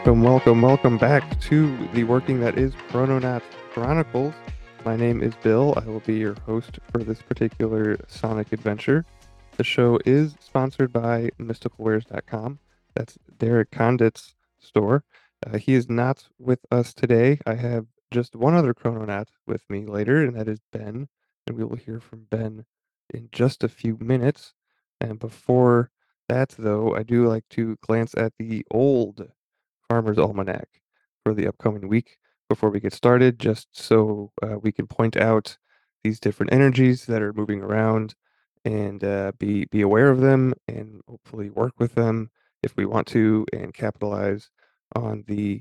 Welcome, welcome, welcome back to the working that is Krononauts Chronicles. My name is Bill. I will be your host for this particular Sonic adventure. The show is sponsored by mysticalwares.com. That's Derek Condit's store. Uh, he is not with us today. I have just one other Krononaut with me later, and that is Ben. And we will hear from Ben in just a few minutes. And before that, though, I do like to glance at the old Farmer's Almanac for the upcoming week before we get started, just so uh, we can point out these different energies that are moving around and uh, be be aware of them and hopefully work with them if we want to and capitalize on the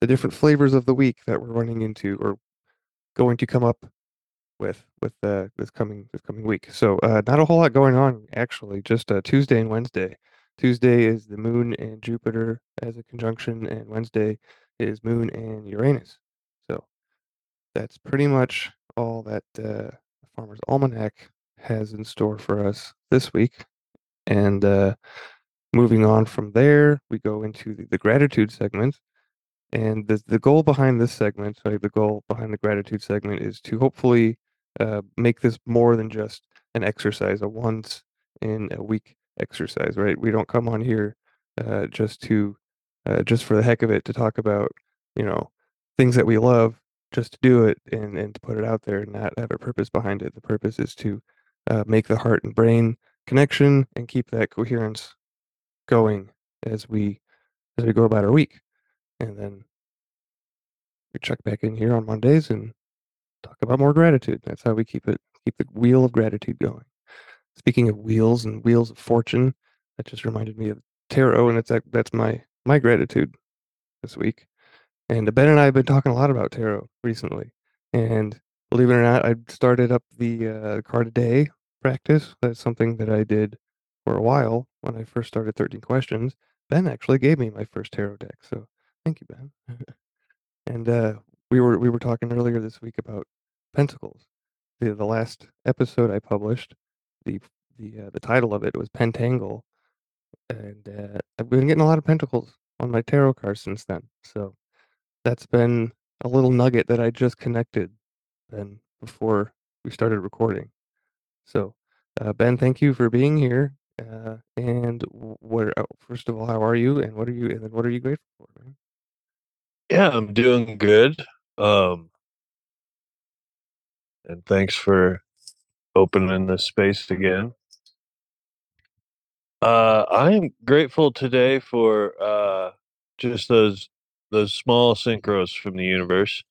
the different flavors of the week that we're running into or going to come up with with uh, this coming this coming week. So uh, not a whole lot going on actually, just uh, Tuesday and Wednesday. Tuesday is the moon and Jupiter as a conjunction, and Wednesday is moon and Uranus. So that's pretty much all that uh, the Farmer's Almanac has in store for us this week. And uh, moving on from there, we go into the, the gratitude segment. And the, the goal behind this segment, sorry, the goal behind the gratitude segment is to hopefully uh, make this more than just an exercise, a once in a week exercise, right? We don't come on here uh, just to uh, just for the heck of it to talk about you know things that we love, just to do it and and to put it out there and not have a purpose behind it. The purpose is to uh, make the heart and brain connection and keep that coherence going as we as we go about our week, and then we check back in here on Mondays and talk about more gratitude. That's how we keep it keep the wheel of gratitude going. Speaking of wheels and wheels of fortune, that just reminded me of tarot, and it's that that's my my gratitude this week. And Ben and I have been talking a lot about tarot recently, and believe it or not, I started up the uh, card a day practice. That's something that I did for a while when I first started 13 questions. Ben actually gave me my first tarot deck, so thank you, Ben. and uh, we were we were talking earlier this week about pentacles. The the last episode I published the the uh, the title of it was Pentangle, and uh, I've been getting a lot of pentacles on my tarot cards since then. So that's been a little nugget that I just connected then before we started recording. So uh, Ben, thank you for being here. Uh, and what? Oh, first of all, how are you? And what are you? And then what are you grateful for, man? Yeah, I'm doing good. Um, and thanks for opening this space again. Uh, I am grateful today for uh, just those those small synchros from the universe,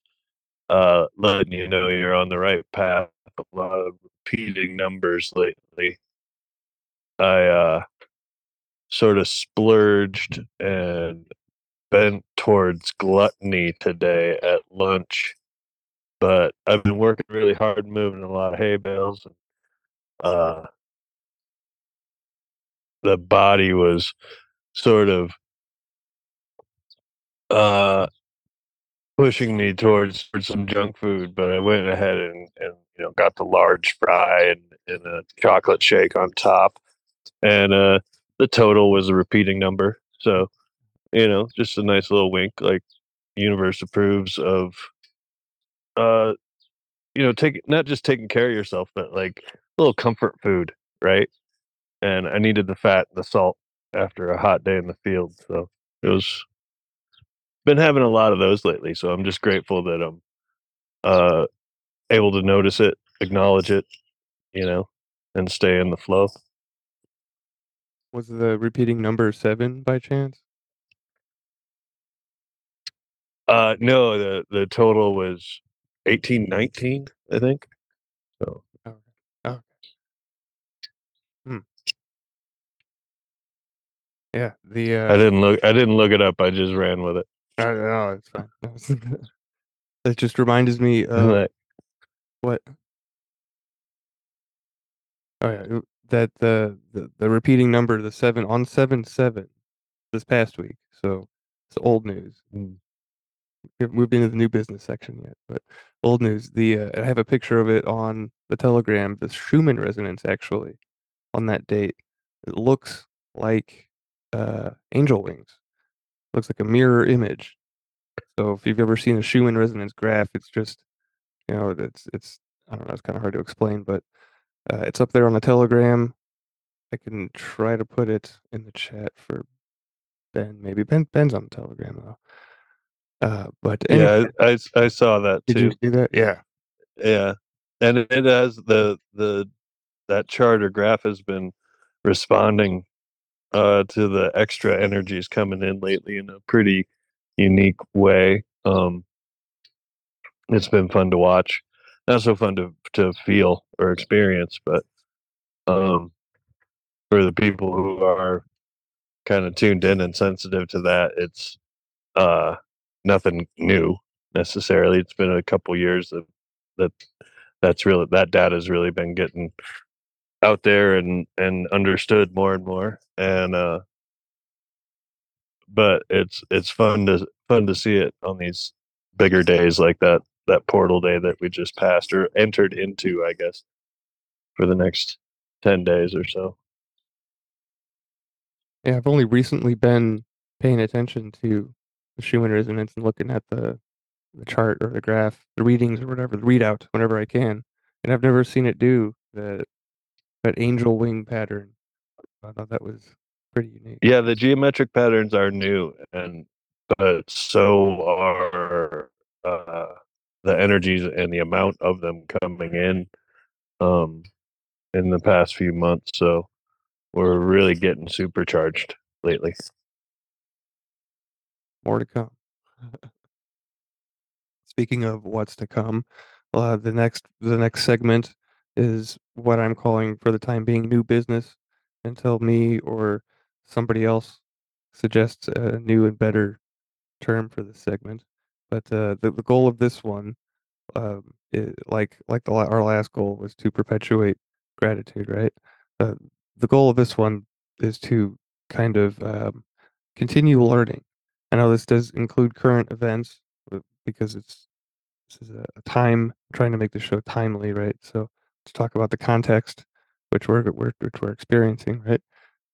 uh, letting you know you're on the right path. A lot of repeating numbers lately. I uh, sort of splurged and bent towards gluttony today at lunch, but I've been working really hard, moving a lot of hay bales, and uh, the body was sort of uh pushing me towards, some junk food, but I went ahead and, and you know got the large fry and, and a chocolate shake on top, and uh, the total was a repeating number. So you know, just a nice little wink, like universe approves of, uh, you know, take not just taking care of yourself, but like a little comfort food, right? And I needed the fat and the salt after a hot day in the field, so it was been having a lot of those lately, so I'm just grateful that I'm uh, able to notice it, acknowledge it, you know, and stay in the flow. Was the repeating number seven by chance? Uh, no, the the total was eighteen nineteen, I think. So Okay. Okay. Hmm. Yeah. The uh, I didn't look. I didn't look it up. I just ran with it. I don't. It's fine. It just reminds me of like, what? Oh yeah, that the, the the repeating number, the seven on seven seven, this past week. So it's old news. mm, We haven't moved into the new business section yet, but old news. The uh, I have a picture of it on the Telegram. The Schumann resonance actually on that date. It looks like uh, angel wings. looks like a mirror image. So if you've ever seen a Schumann resonance graph, it's just you know it's it's I don't know it's kind of hard to explain, but uh, it's up there on the Telegram. I can try to put it in the chat for Ben. Maybe Ben Ben's on the Telegram though. Uh, but anyway, Yeah, I, I, saw that did too. Did you see that? Yeah. Yeah, and it, it has the the that chart or graph has been responding uh, to the extra energies coming in lately in a pretty unique way. Um, it's been fun to watch, not so fun to to feel or experience, but um, for the people who are kind of tuned in and sensitive to that, it's uh, nothing new necessarily. It's been a couple years that that that's really that data has really been getting out there and and understood more and more and uh but it's it's fun to fun to see it on these bigger days like that that portal day that we just passed or entered into i guess for the next 10 days or so Yeah, I've only recently been paying attention to Schumann resonance and looking at the the chart or the graph, the readings or whatever, the readout whenever I can. And I've never seen it do the that angel wing pattern. I thought that was pretty unique. yeah the geometric patterns are new and but so are uh the energies and the amount of them coming in um in the past few months so we're really getting supercharged lately More to come. Speaking of what's to come, uh, the next the next segment is what I'm calling for the time being new business until me or somebody else suggests a new and better term for this segment. But uh, the the goal of this one, um, like like the our last goal was to perpetuate gratitude, right? Uh, the goal of this one is to kind of um, continue learning. I know this does include current events uh, because it's this is a, time I'm trying to make the show timely, right? So to talk about the context which we're, we're which we're experiencing, right?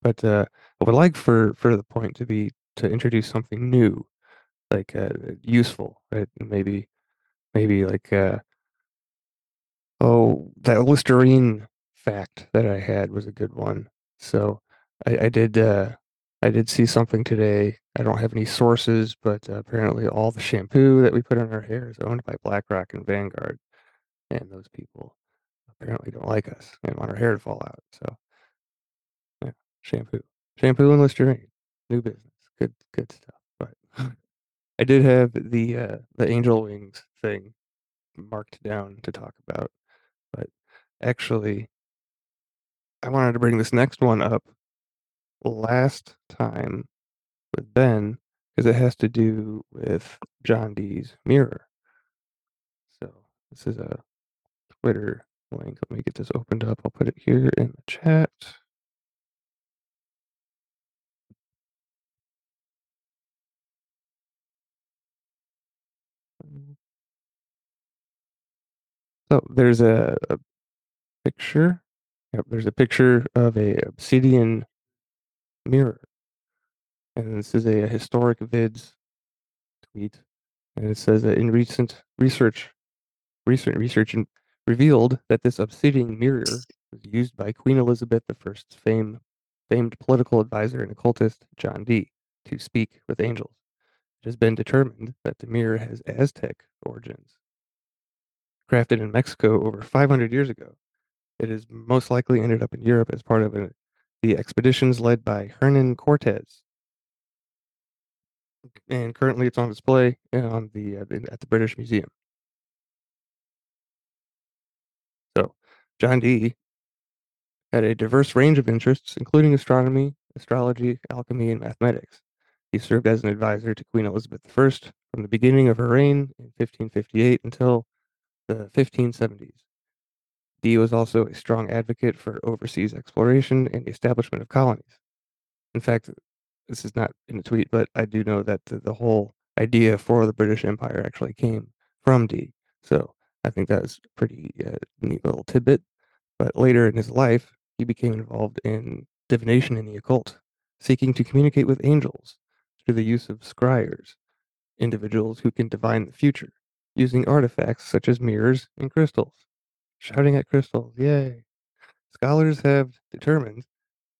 But uh, I would like for for the point to be to introduce something new, like uh, useful, right? Maybe maybe like uh, oh that Listerine fact that I had was a good one. So I, I did uh, I did see something today. I don't have any sources, but uh, apparently all the shampoo that we put in our hair is owned by BlackRock and Vanguard, and those people apparently don't like us and want our hair to fall out. So yeah, shampoo, shampoo and Listerine, new business, good good stuff. But I did have the uh, the angel wings thing marked down to talk about, but actually, I wanted to bring this next one up last time with Ben because it has to do with John Dee's mirror. So this is a Twitter link. Let me get this opened up. I'll put it here in the chat. So there's a, a picture. Yep, there's a picture of a obsidian mirror. And this is a historic vids tweet. And it says that in recent research, recent research revealed that this obsidian mirror was used by Queen Elizabeth I's fame, famed political advisor and occultist John Dee to speak with angels. It has been determined that the mirror has Aztec origins. Crafted in Mexico over 500 years ago, it has most likely ended up in Europe as part of a, the expeditions led by Hernan Cortez. And currently, it's on display on the uh, in- at the British Museum. So, John Dee had a diverse range of interests, including astronomy, astrology, alchemy, and mathematics. He served as an advisor to Queen Elizabeth I from the beginning of her reign in 1558 until the 1570s. Dee was also a strong advocate for overseas exploration and the establishment of colonies. In fact, this is not in the tweet, but I do know that the, the whole idea for the British Empire actually came from Dee. So I think that was a pretty uh, neat little tidbit. But later in his life, he became involved in divination and the occult, seeking to communicate with angels through the use of scryers, individuals who can divine the future, using artifacts such as mirrors and crystals. Shouting at crystals, yay! Scholars have determined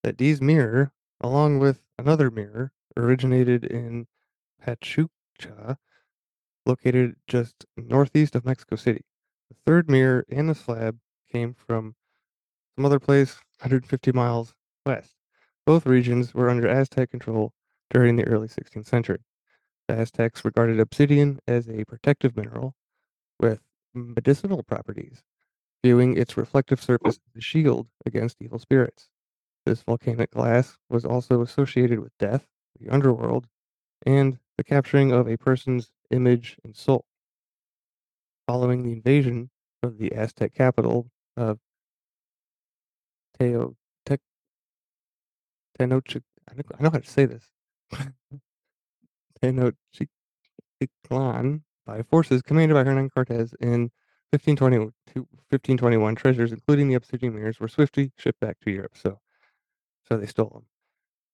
that Dee's mirror, along with another mirror, originated in Pachuca, located just northeast of Mexico City. The third mirror and the slab came from some other place 150 miles west. Both regions were under Aztec control during the early 16th century. The Aztecs regarded obsidian as a protective mineral with medicinal properties, viewing its reflective surface as a shield against evil spirits. This volcanic glass was also associated with death, the underworld, and the capturing of a person's image and soul. Following the invasion of the Aztec capital of I know how to say this. Tenochtitlan by forces commanded by Hernan Cortez in 1520 1521. Treasures, including the obsidian mirrors, were swiftly shipped back to Europe. So, so they stole them.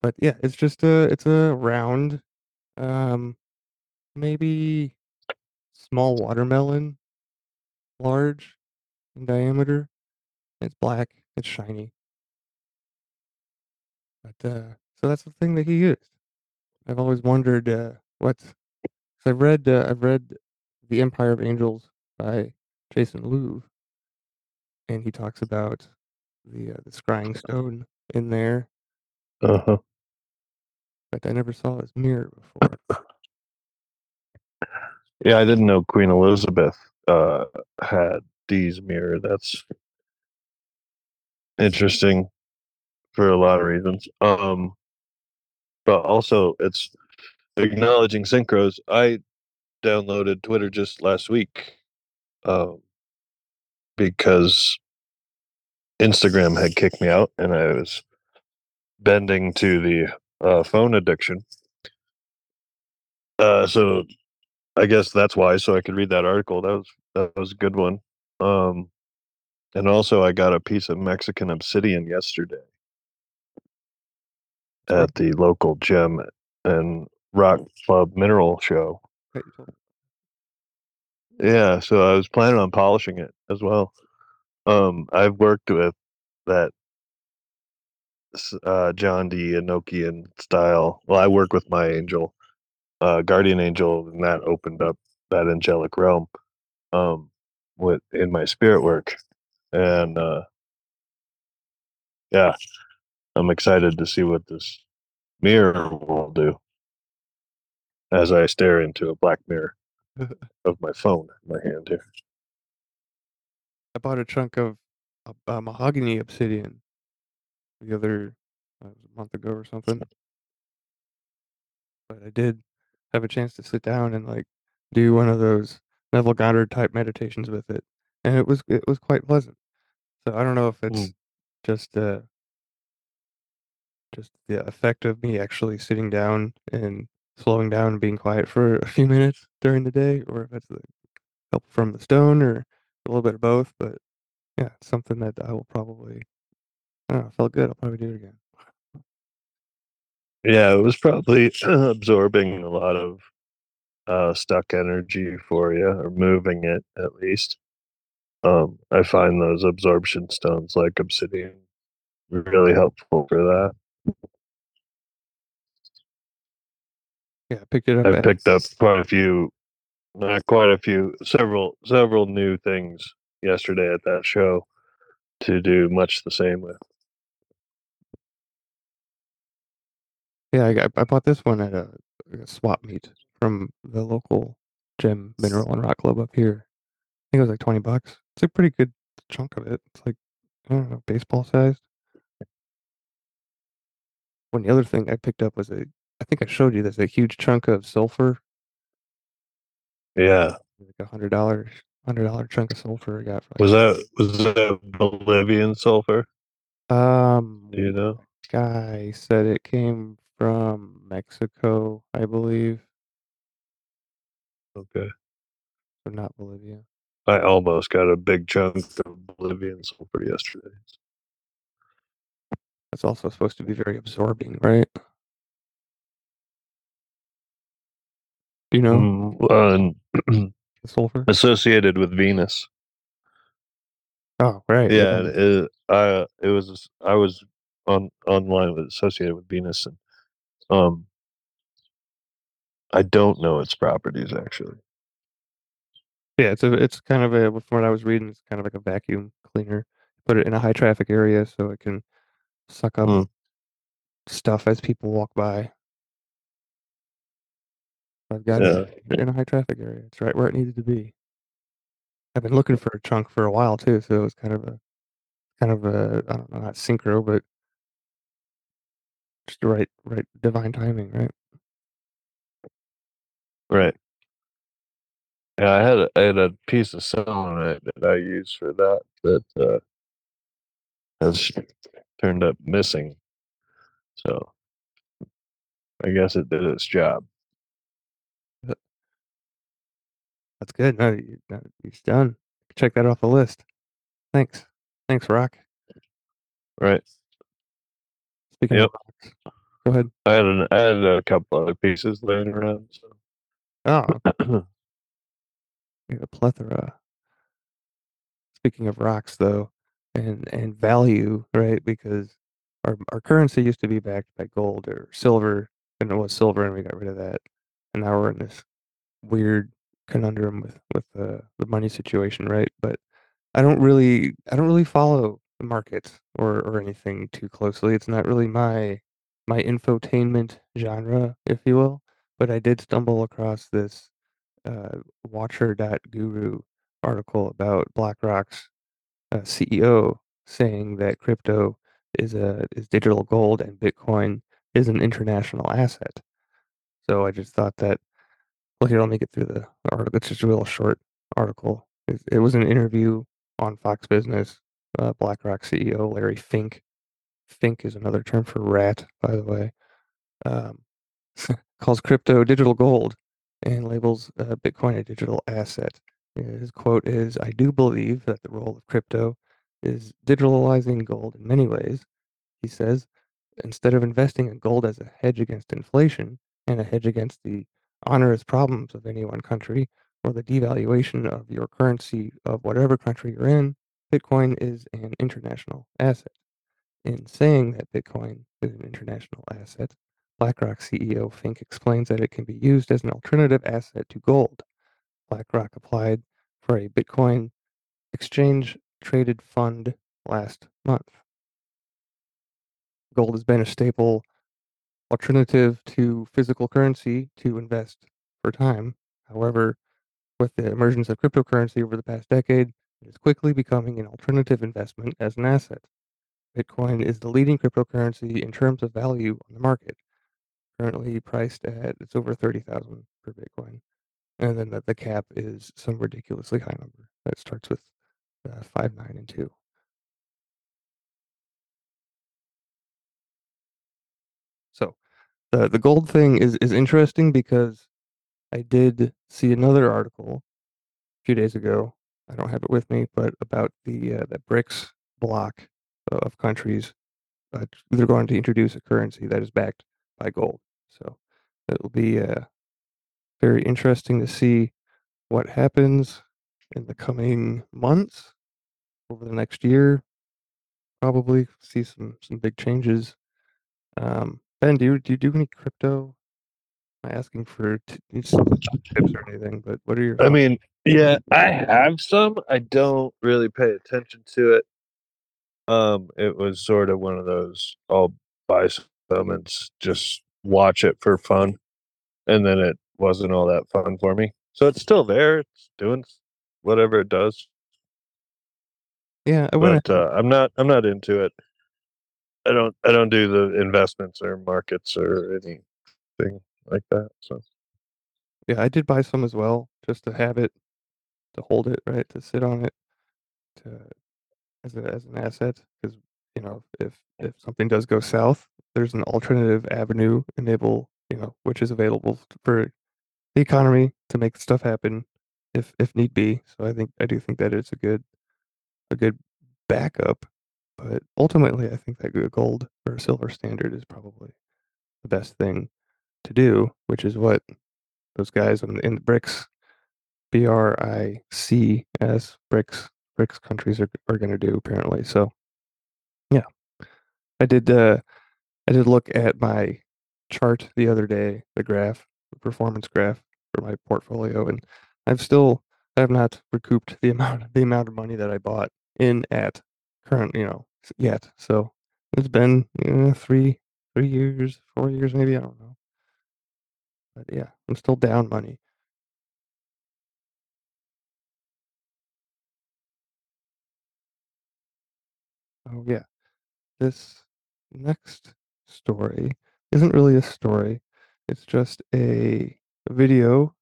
But yeah, it's just a it's a round, um, maybe small watermelon, large in diameter. It's black. It's shiny. But uh, so that's the thing that he used. I've always wondered uh, what's. i I've read uh, I've read The Empire of Angels by Jason Louv, and he talks about the uh, the scrying stone in there. Uh huh. But I never saw his mirror before. Yeah, I didn't know Queen Elizabeth uh, had Dee's mirror. That's interesting for a lot of reasons. Um, but also, it's acknowledging synchros. I downloaded Twitter just last week um, because Instagram had kicked me out, and I was bending to the uh, phone addiction. Uh, so I guess that's why. So I could read that article. That was that was a good one. Um, and also, I got a piece of Mexican obsidian yesterday at the local gem and rock club mineral show. Yeah, so I was planning on polishing it as well. Um, I've worked with that uh, John Dee Enochian style. Well, I work with my angel, uh, guardian angel, and that opened up that angelic realm um, with in my spirit work, and uh, yeah, I'm excited to see what this mirror will do as I stare into a black mirror of my phone in my hand here. I bought a chunk of uh, mahogany obsidian the other uh, a month ago or something. But I did have a chance to sit down and like do one of those Neville Goddard type meditations with it, and it was it was quite pleasant. So I don't know if it's mm. just uh just the effect of me actually sitting down and slowing down and being quiet for a few minutes during the day, or if it's the help from the stone or a little bit of both. But yeah, it's something that I will probably. I felt good. I'll probably do it again. Yeah, it was probably absorbing a lot of uh, stuck energy for you, or moving it at least. Um, I find those absorption stones like obsidian really helpful for that. Yeah, I picked it up. I picked up quite a few, not quite a few, several, several new things yesterday at that show to do much the same with. Yeah, I, I bought this one at a, a swap meet from the local gem mineral and rock club up here. I think it was like twenty bucks. It's a pretty good chunk of it. It's like I don't know, baseball sized. One the other thing I picked up was a I think I showed you this a huge chunk of sulfur. Yeah. Like a hundred dollars hundred dollar chunk of sulfur I got like Was that was that Bolivian sulfur? Um Do you know? Guy said it came from Mexico, I believe. Okay. So not Bolivia. I almost got a big chunk of Bolivian sulfur yesterday. That's also supposed to be very absorbing, right? Do you know Mm, the sulfur? associated with Venus. Oh, right. Yeah, it, I it was I was on online with associated with Venus, and um, I don't know its properties actually. Yeah, it's a it's kind of a from what I was reading, it's kind of like a vacuum cleaner. Put it in a high traffic area so it can suck up Mm. stuff as people walk by. I've got Yeah. it in a high traffic area. It's right where it needed to be. I've been looking for a chunk for a while too, so it was kind of a kind of a I don't know, not synchro, but just the right right divine timing, right? Right. Yeah, I had a, I had a piece of selenite that I used for that that uh, has turned up missing. So I guess it did its job. That's good. No, you, no, he's done. Check that off the list. Thanks. Thanks, Rock. Right. Speaking Yep. of rocks, go ahead. I had an, I had a couple other pieces laying around. So. Oh, we have a plethora. Speaking of rocks, though, and and value, right? Because our our currency used to be backed by gold or silver, and it was silver, and we got rid of that, and now we're in this weird conundrum with with the the money situation, right? But I don't really I don't really follow the markets or or anything too closely. It's not really my my infotainment genre, if you will. But I did stumble across this uh, Watcher.guru article about BlackRock's uh, CEO saying that crypto is a is digital gold and Bitcoin is an international asset. So I just thought that. Well, here, let me get through the, the article. It's just a real short article. It, it was an interview on Fox Business. Uh, BlackRock CEO Larry Fink. Fink is another term for rat, by the way. Um, calls crypto digital gold and labels uh, Bitcoin a digital asset. His quote is I do believe that the role of crypto is digitalizing gold in many ways. He says, instead of investing in gold as a hedge against inflation and a hedge against the onerous problems of any one country or the devaluation of your currency of whatever country you're in, Bitcoin is an international asset. In saying that Bitcoin is an international asset, BlackRock CEO Fink explains that it can be used as an alternative asset to gold. BlackRock applied for a Bitcoin exchange traded fund last month. Gold has been a staple alternative to physical currency to invest for time. However, with the emergence of cryptocurrency over the past decade, it is quickly becoming an alternative investment as an asset. Bitcoin is the leading cryptocurrency in terms of value on the market, currently priced at it's over 30,000 per Bitcoin. And then the, the cap is some ridiculously high number that starts with uh, 5, 9, and 2. The the gold thing is is interesting because I did see another article a few days ago. I don't have it with me, but about the uh, the BRICS block of countries. Uh, they're going to introduce a currency that is backed by gold. So it'll be uh, very interesting to see what happens in the coming months over the next year. Probably see some some big changes. Um, ben, do you do you do any crypto? I'm not asking for t- tips or anything, but what are your? I thoughts? mean, yeah, I have some. I don't really pay attention to it. Um, it was sort of one of those I'll buy some and s- just watch it for fun, and then it wasn't all that fun for me. So it's still there. It's doing s- whatever it does, yeah, I went. but uh, I'm not. I'm not into it. I don't. I don't do the investments or markets or anything like that. So Yeah, I did buy some as well, just to have it, to hold it, right, to sit on it, to as a as an asset, because you know if if something does go south, there's an alternative avenue enable, you know, which is available for the economy to make stuff happen, if if need be. So I think I do think that it's a good a good backup, but ultimately I think that a gold or silver standard is probably the best thing to do, which is what those guys in, in the BRICS, B R I C S, BRICS, BRICS countries are, are going to do apparently. So, yeah, I did. Uh, I did look at my chart the other day, the graph, the performance graph for my portfolio, and I've still I have not recouped the amount the amount of money that I bought in at current, you know, yet. So it's been know, three three years, four years maybe, I don't know. But yeah, I'm still down money. Oh yeah. This next story isn't really a story. It's just a video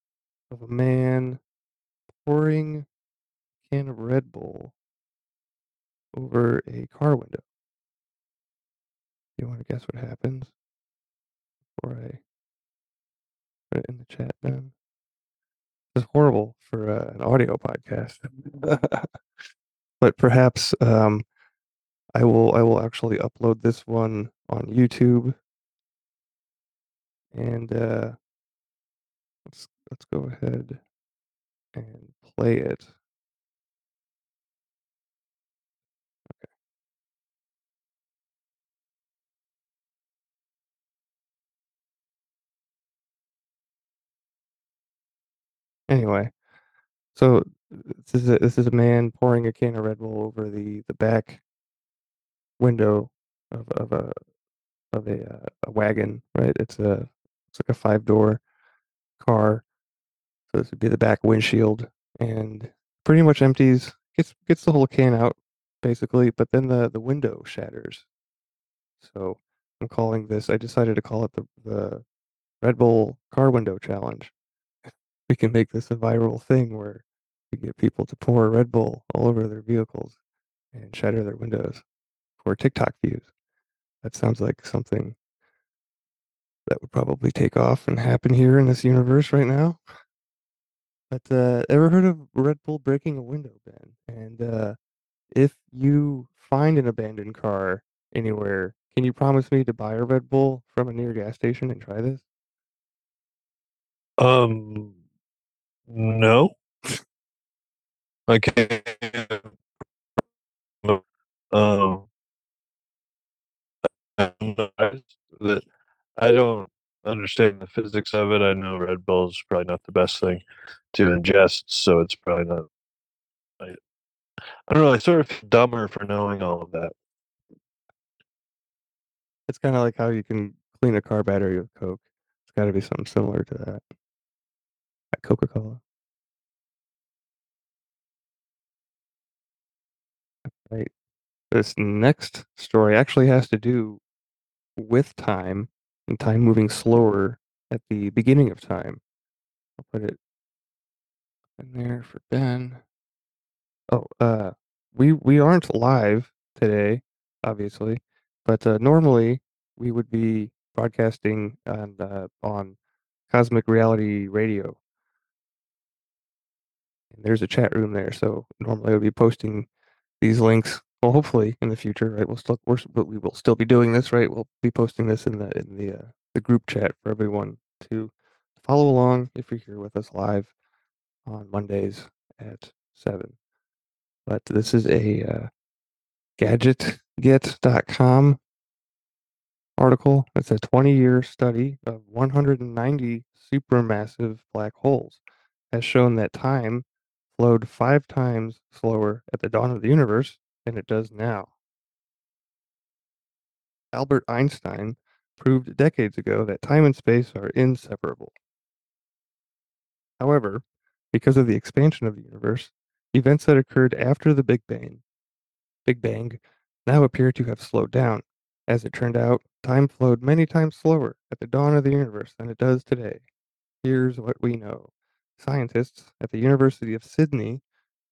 of a man pouring a can of Red Bull over a car window. You want to guess what happens? Before I put it in the chat then. This is horrible for uh, an audio podcast. but perhaps um, I will I will actually upload this one on YouTube. And uh, let's let's go ahead and play it. Anyway, so this is a, this is a man pouring a can of Red Bull over the the back window of, of a of a, uh, a wagon, right? It's a it's like a five door car. So this would be the back windshield, and pretty much empties gets gets the whole can out basically, but then the the window shatters. So I'm calling this. I decided to call it the the Red Bull car window challenge. We can make this a viral thing where we get people to pour Red Bull all over their vehicles and shatter their windows for TikTok views. That sounds like something that would probably take off and happen here in this universe right now. But uh, ever heard of Red Bull breaking a window, Ben? And uh, if you find an abandoned car anywhere, can you promise me to buy a Red Bull from a near gas station and try this? Um, no. I can't. Um, I don't understand the physics of it. I know Red Bull is probably not the best thing to ingest, so it's probably not. I, I don't know. I sort of feel dumber for knowing all of that. It's kind of like how you can clean a car battery with Coke. It's got to be something similar to that. At Coca Cola. Right. This next story actually has to do with time and time moving slower at the beginning of time. I'll put it in there for Ben. Oh, uh, we we aren't live today, obviously, but uh, normally we would be broadcasting on uh, on Cosmic Reality Radio. There's a chat room there, so normally I would be posting these links. Well, hopefully in the future, right? We'll still we're, we will still be doing this, right? We'll be posting this in the in the uh, the group chat for everyone to follow along if you're here with us live on Mondays at seven. But this is a uh, gagadget.com article. It's a 20 year study of 190 supermassive black holes has shown that time flowed five times slower at the dawn of the universe than it does now. Albert Einstein proved decades ago that time and space are inseparable. However, because of the expansion of the universe, events that occurred after the Big Bang, Big Bang now appear to have slowed down. As it turned out, time flowed many times slower at the dawn of the universe than it does today. Here's what we know. Scientists at the University of Sydney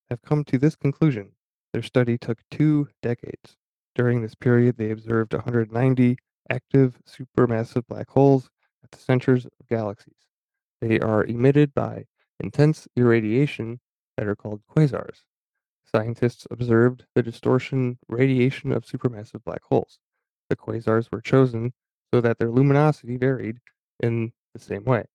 have come to this conclusion. Their study took two decades. During this period, they observed 190 active supermassive black holes at the centers of galaxies. They are emitted by intense irradiation that are called quasars. Scientists observed the distortion radiation of supermassive black holes. The quasars were chosen so that their luminosity varied in the same way.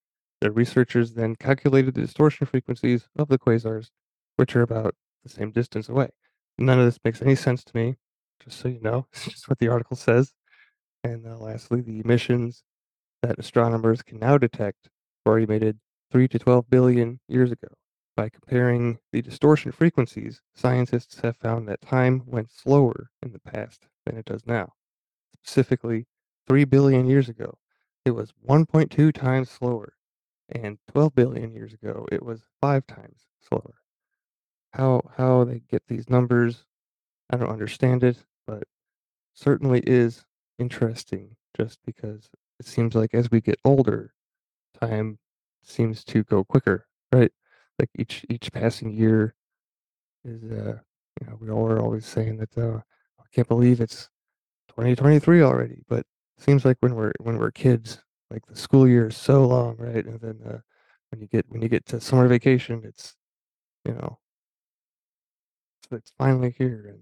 The researchers then calculated the distortion frequencies of the quasars, which are about the same distance away. None of this makes any sense to me, just so you know. It's just what the article says. And uh, lastly, the emissions that astronomers can now detect were emitted 3 to 12 billion years ago. By comparing the distortion frequencies, scientists have found that time went slower in the past than it does now. Specifically, 3 billion years ago, it was 1.2 times slower, and 12 billion years ago, it was 5 times slower. How how they get these numbers, I don't understand it, but certainly is interesting just because it seems like as we get older, time seems to go quicker, right? Like each each passing year is uh you know, we all are always saying that uh I can't believe it's 2023 already, but seems like when we're when we're kids, like the school year is so long, right? And then uh when you get when you get to summer vacation, it's you know, it's, it's finally here and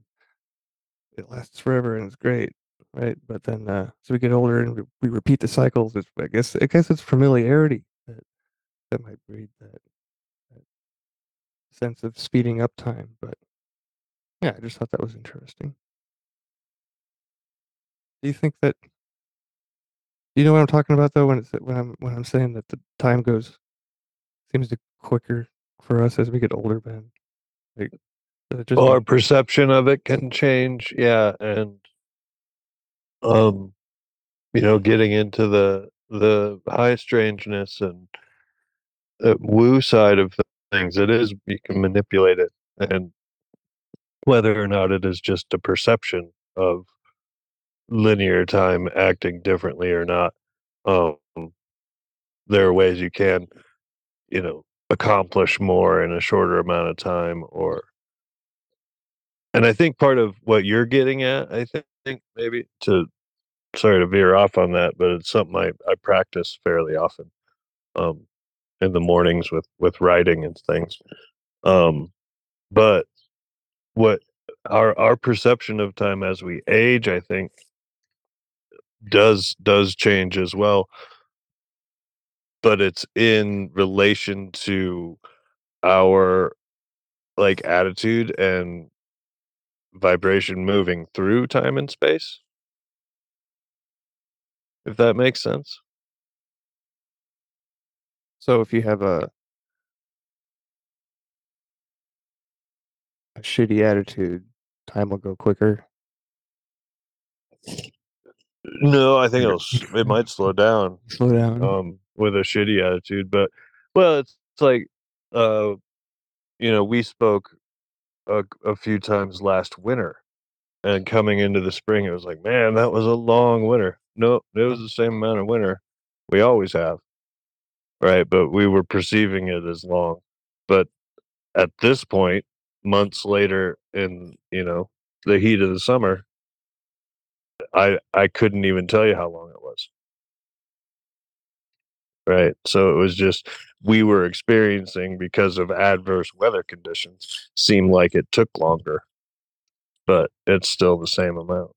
it lasts forever and it's great, right? But then uh as we get older and we, we repeat the cycles, it's I guess I guess it's familiarity that that might breed that sense of speeding up time. But yeah, I just thought that was interesting. Do you think that you know what I'm talking about though when it's when I'm when I'm saying that the time goes seems to quicker for us as we get older, Ben? Like just Well, our perception of it can change, yeah, and um, you know, getting into the the high strangeness and the woo side of things, it is you can manipulate it, and whether or not it is just a perception of linear time acting differently or not, um, there are ways you can, you know, accomplish more in a shorter amount of time, or and I think part of what you're getting at, I think, maybe to sorry to veer off on that, but it's something I, I practice fairly often um, in the mornings with with writing and things. Um, but what our our perception of time as we age, I think, does does change as well. But it's in relation to our like attitude and vibration moving through time and space. If that makes sense. so if you have a a shitty attitude, time will go quicker. No, I think it'll it might slow down. Slow down. um, with a shitty attitude. But well, it's, it's like uh, you know, we spoke a, a few times last winter, and coming into the spring, it was like, man, that was a long winter. No, it was the same amount of winter we always have, right? But we were perceiving it as long. But at this point, months later, in you know the heat of the summer, I I couldn't even tell you how long it was. right? So it was just we were experiencing because of adverse weather conditions seemed like it took longer, but it's still the same amount.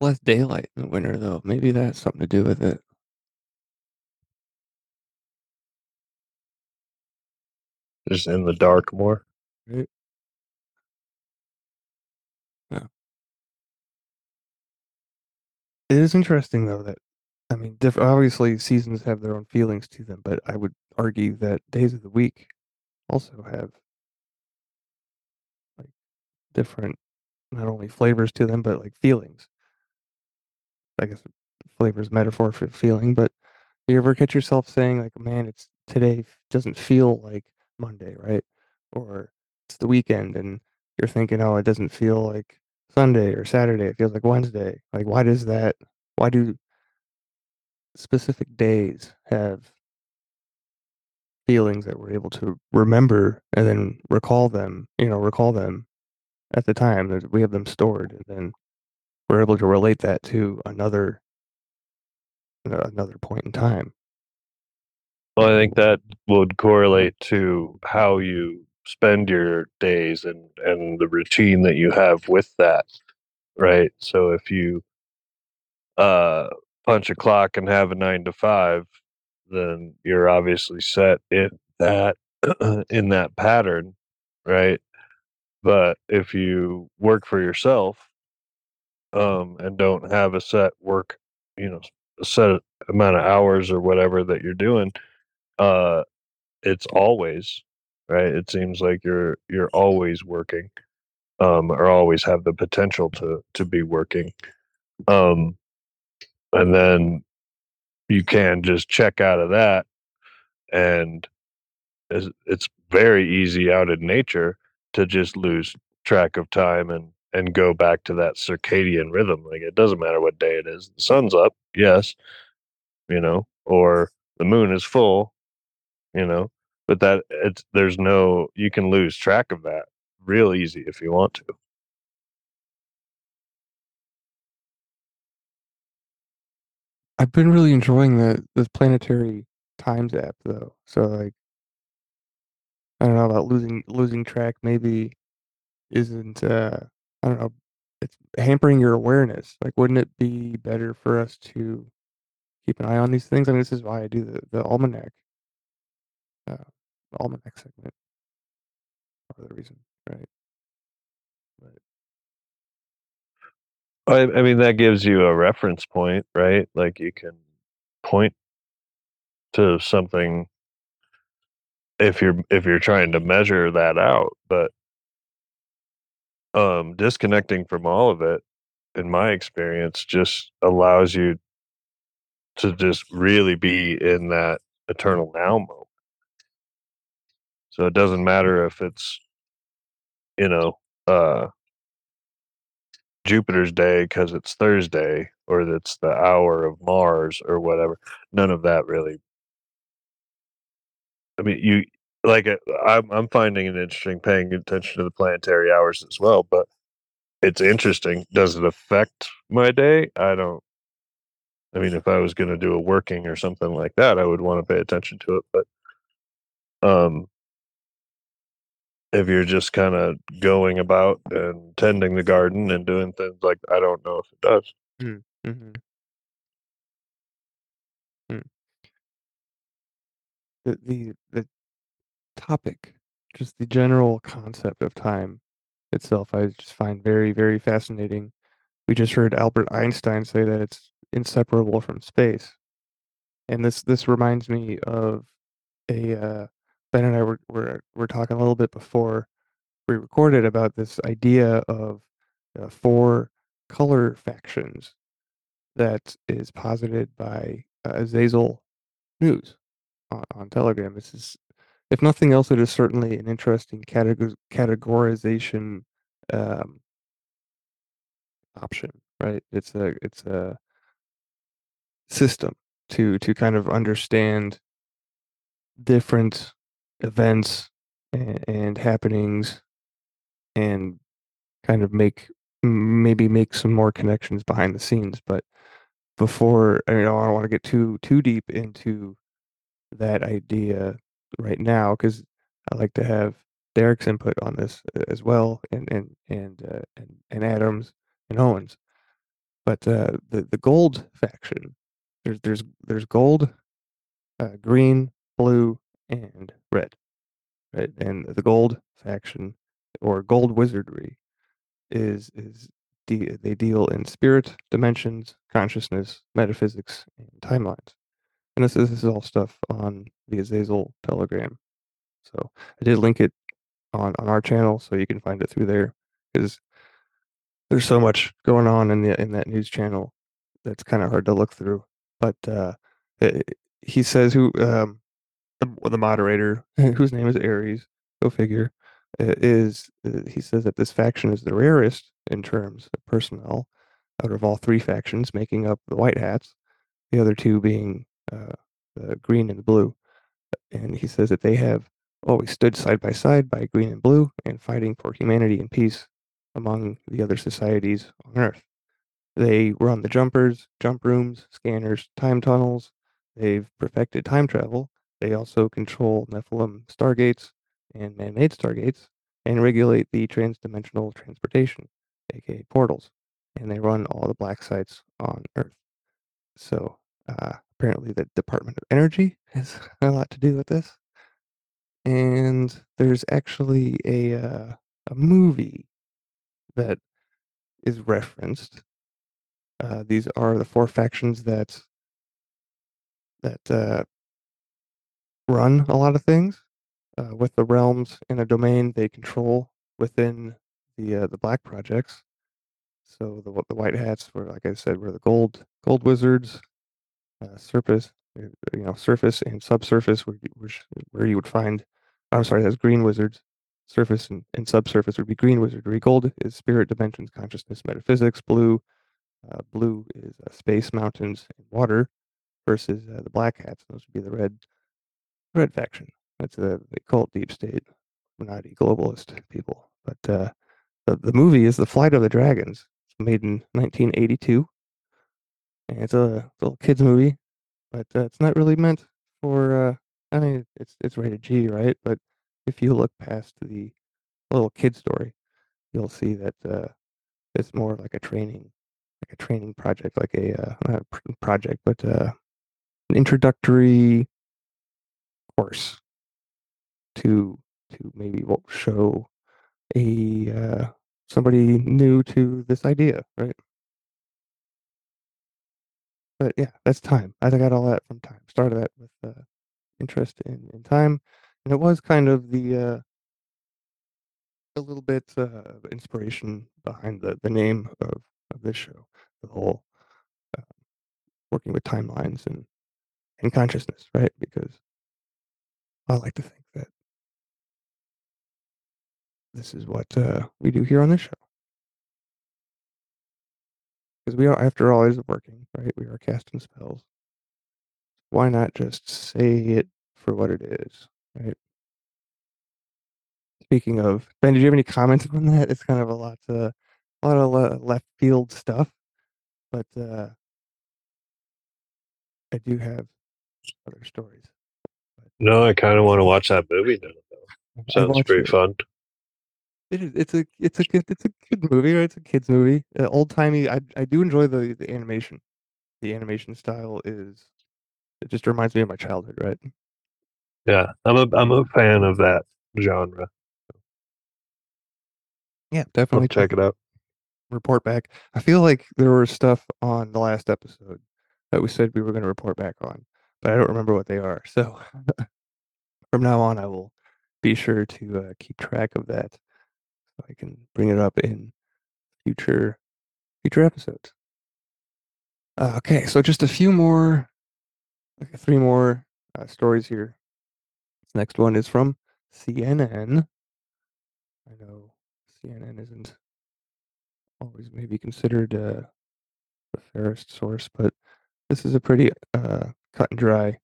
Less daylight in the winter though. Maybe that has something to do with it. Just in the dark more. Right? It is interesting though that I mean, diff- obviously seasons have their own feelings to them, but I would argue that days of the week also have like different not only flavors to them but like feelings. I guess flavors metaphor for feeling, but you ever catch yourself saying like, "Man, it's today doesn't feel like Monday, right?" Or it's the weekend and you're thinking, "Oh, it doesn't feel like Sunday or Saturday. It feels like Wednesday." Like, why does that? Why do specific days have feelings that we're able to remember and then recall them? You know, recall them at the time that we have them stored, and then we're able to relate that to another another point in time. Well, I think that would correlate to how you spend your days and and the routine that you have with that, right? So if you uh punch a clock and have a nine to five, then you're obviously set in that in that pattern, right? But if you work for yourself um, and don't have a set work, you know, a set amount of hours or whatever that you're doing, uh, it's always right. It seems like you're you're always working, um, or always have the potential to to be working, um, and then you can just check out of that, and it's, very easy out in nature to just lose track of time and and go back to that circadian rhythm. Like it doesn't matter what day it is. The sun's up, yes, you know, or the moon is full, you know, but that it's there's no you can lose track of that real easy if you want to. I've been really enjoying the the planetary times app though. So like I don't know about losing losing track maybe isn't uh I don't know it's hampering your awareness. Like wouldn't it be better for us to keep an eye on these things? I mean this is why I do the, the almanac uh the almanac segment for the reason, right? But I, I mean that gives you a reference point, right? Like you can point to something if you're if you're trying to measure that out, but um disconnecting from all of it in my experience just allows you to just really be in that eternal now moment. So it doesn't matter if it's you know uh Jupiter's day because it's Thursday or it's the hour of Mars or whatever. None of that really. I mean, you like I'm I'm finding it interesting paying attention to the planetary hours as well, but it's interesting. Does it affect my day? I don't. I mean, if I was going to do a working or something like that, I would want to pay attention to it. But um, if you're just kind of going about and tending the garden and doing things like, I don't know if it does. mm, mhm, mm. the the the topic, just the general concept of time itself, I just find very, very fascinating. We just heard Albert Einstein say that it's inseparable from space. And this this reminds me of a uh, Ben and I were, were were talking a little bit before we recorded about this idea of uh, four color factions that is posited by uh, Zazel News on, on Telegram. This is, if nothing else, it is certainly an interesting categor- categorization um, option, right? It's a it's a system to to kind of understand different events and, and happenings and kind of make maybe make some more connections behind the scenes but before I, I don't want to get too too deep into that idea right now because I like to have Derek's input on this uh, as well and and and uh, and, and Adams and Owens. But uh, the the gold faction there's there's there's gold uh, green blue and red right? And the gold faction or gold wizardry is is de- they deal in spirit, dimensions, consciousness, metaphysics, and timelines. And this is this is all stuff on the Azazel Telegram. So I did link it on on our channel, so you can find it through there. Because there's so much going on in the in that news channel that's kind of hard to look through. But uh, it, he says who um, the, the moderator, whose name is Ares, go figure, is uh, he says that this faction is the rarest in terms of personnel out of all three factions making up the White Hats, the other two being uh, the green and the blue. And he says that they have always stood side by side by green and blue and fighting for humanity and peace among the other societies on Earth. They run the jumpers, jump rooms, scanners, time tunnels. They've perfected time travel they also control Nephilim stargates and man-made stargates and regulate the transdimensional transportation, aka portals, and they run all the black sites on Earth. So uh, apparently, the Department of Energy has a lot to do with this. And there's actually a uh, a movie that is referenced. Uh, these are the four factions that that uh, run a lot of things uh, with the realms in a domain they control within the uh, the black projects. So the the white hats were, like I said, were the gold gold wizards, uh, surface, uh, you know, surface and subsurface, where, where you would find. I'm sorry, that's green wizards. Surface and, and subsurface would be green wizardry. Gold is spirit dimensions, consciousness, metaphysics. Blue, uh, blue is uh, space, mountains, and water. Versus uh, the black hats, those would be the red, red faction. That's the, they call it deep state, not globalist people. But uh, the the movie is The Flight of the Dragons. It's made in 1982. And it's a little kids movie, but uh, it's not really meant for. Uh, I mean, it's it's rated G, right? But if you look past the little kid story, you'll see that uh, it's more like a training, like a training project, like a uh, not a project, but uh, an introductory course to to maybe show a uh, somebody new to this idea, right? But yeah, that's time. I got all that from time. Started that with uh, interest in, in time, and it was kind of the uh, a little bit uh, inspiration behind the the name of of this show, the whole uh, working with timelines and and consciousness, right? Because I like to think that this is what uh, we do here on this show. Because we are, after all, is working, right? We are casting spells. Why not just say it for what it is, right? Speaking of Ben, did you have any comments on that? It's kind of a lot, uh, a lot of left field stuff, but uh, I do have other stories. No, I kind of want to watch that movie now. though. Sounds pretty it. fun. It is. It's a. It's a good. It's a good movie. Right? It's a kids movie. Uh, old timey. I I do enjoy the the animation. The animation style is. It just reminds me of my childhood, right? Yeah, I'm a I'm a fan of that genre. Yeah, definitely check it out. report back. I feel like there was stuff on the last episode that we said we were going to report back on, but I don't remember what they are. So from now on, I will be sure to uh, keep track of that, so I can bring it up in future future episodes. Uh, okay, so just a few more, three more uh, stories here. This next one is from CNN. I know CNN isn't always maybe considered uh, the fairest source, but this is a pretty uh, cut and dry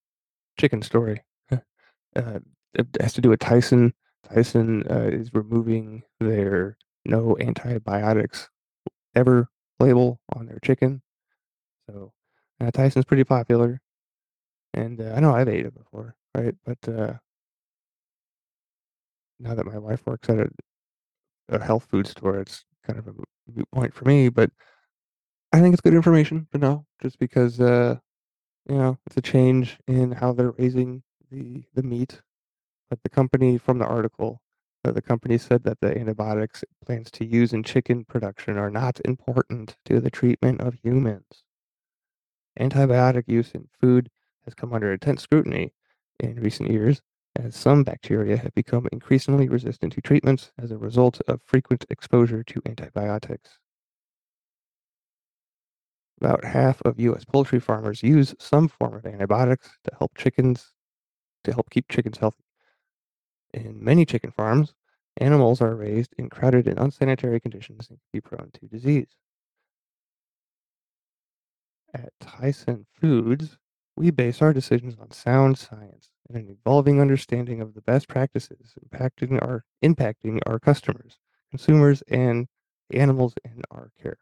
chicken story. uh, it has to do with Tyson. Tyson uh, is removing their no antibiotics ever label on their chicken. So uh, Tyson's pretty popular, and uh, I know I've ate it before, right? But uh, now that my wife works at a, a health food store, it's kind of a mo- moot point for me. But I think it's good information to know, just because uh, you know it's a change in how they're raising the the meat. But the company from the article, uh, the company said that the antibiotics it plans to use in chicken production are not important to the treatment of humans. Antibiotic use in food has come under intense scrutiny in recent years, as some bacteria have become increasingly resistant to treatments as a result of frequent exposure to antibiotics. About half of U.S. poultry farmers use some form of antibiotics to help chickens to help keep chickens healthy. In many chicken farms, animals are raised in crowded and unsanitary conditions and can be prone to disease. At Tyson Foods, we base our decisions on sound science and an evolving understanding of the best practices impacting our impacting our customers, consumers, and animals in our care.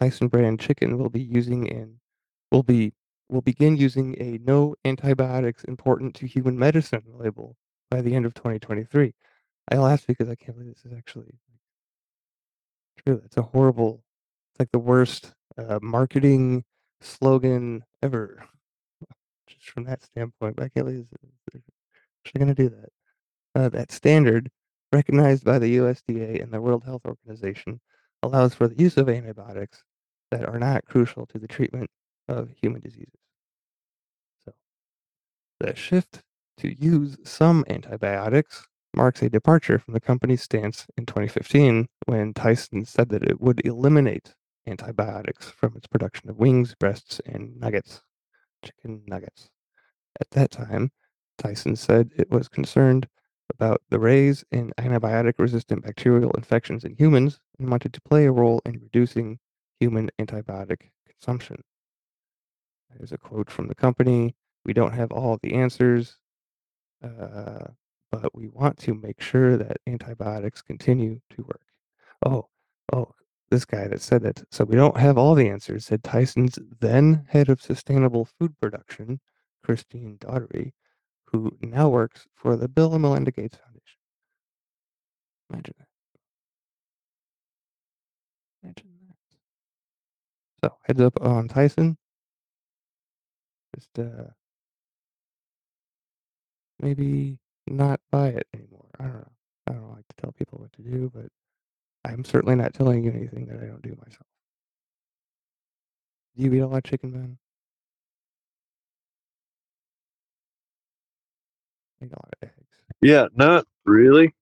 Tyson brand chicken will be using in will be will begin using a no antibiotics important to human medicine label by the end of 2023. I laughed because I can't believe this is actually true. It's a horrible, it's like the worst uh, marketing slogan ever. Just from that standpoint, but I can't believe they're actually going to do that. Uh, that standard, recognized by the USDA and the World Health Organization, allows for the use of antibiotics that are not crucial to the treatment of human diseases. So, the shift to use some antibiotics marks a departure from the company's stance in 2015 when Tyson said that it would eliminate antibiotics from its production of wings, breasts, and nuggets, chicken nuggets. At that time, Tyson said it was concerned about the rise in antibiotic resistant bacterial infections in humans and wanted to play a role in reducing human antibiotic consumption. There's a quote from the company We don't have all the answers, uh, but we want to make sure that antibiotics continue to work. Oh, oh, this guy that said that. So we don't have all the answers, said Tyson's then head of sustainable food production, Christine Daugherty, who now works for the Bill and Melinda Gates Foundation. Imagine that. Imagine that. So heads up on Tyson. Just uh, maybe not buy it anymore. I don't know. I don't like to tell people what to do, but I'm certainly not telling you anything that I don't do myself. Do you eat a lot of chicken, man? Eat a lot of eggs. Yeah, not really.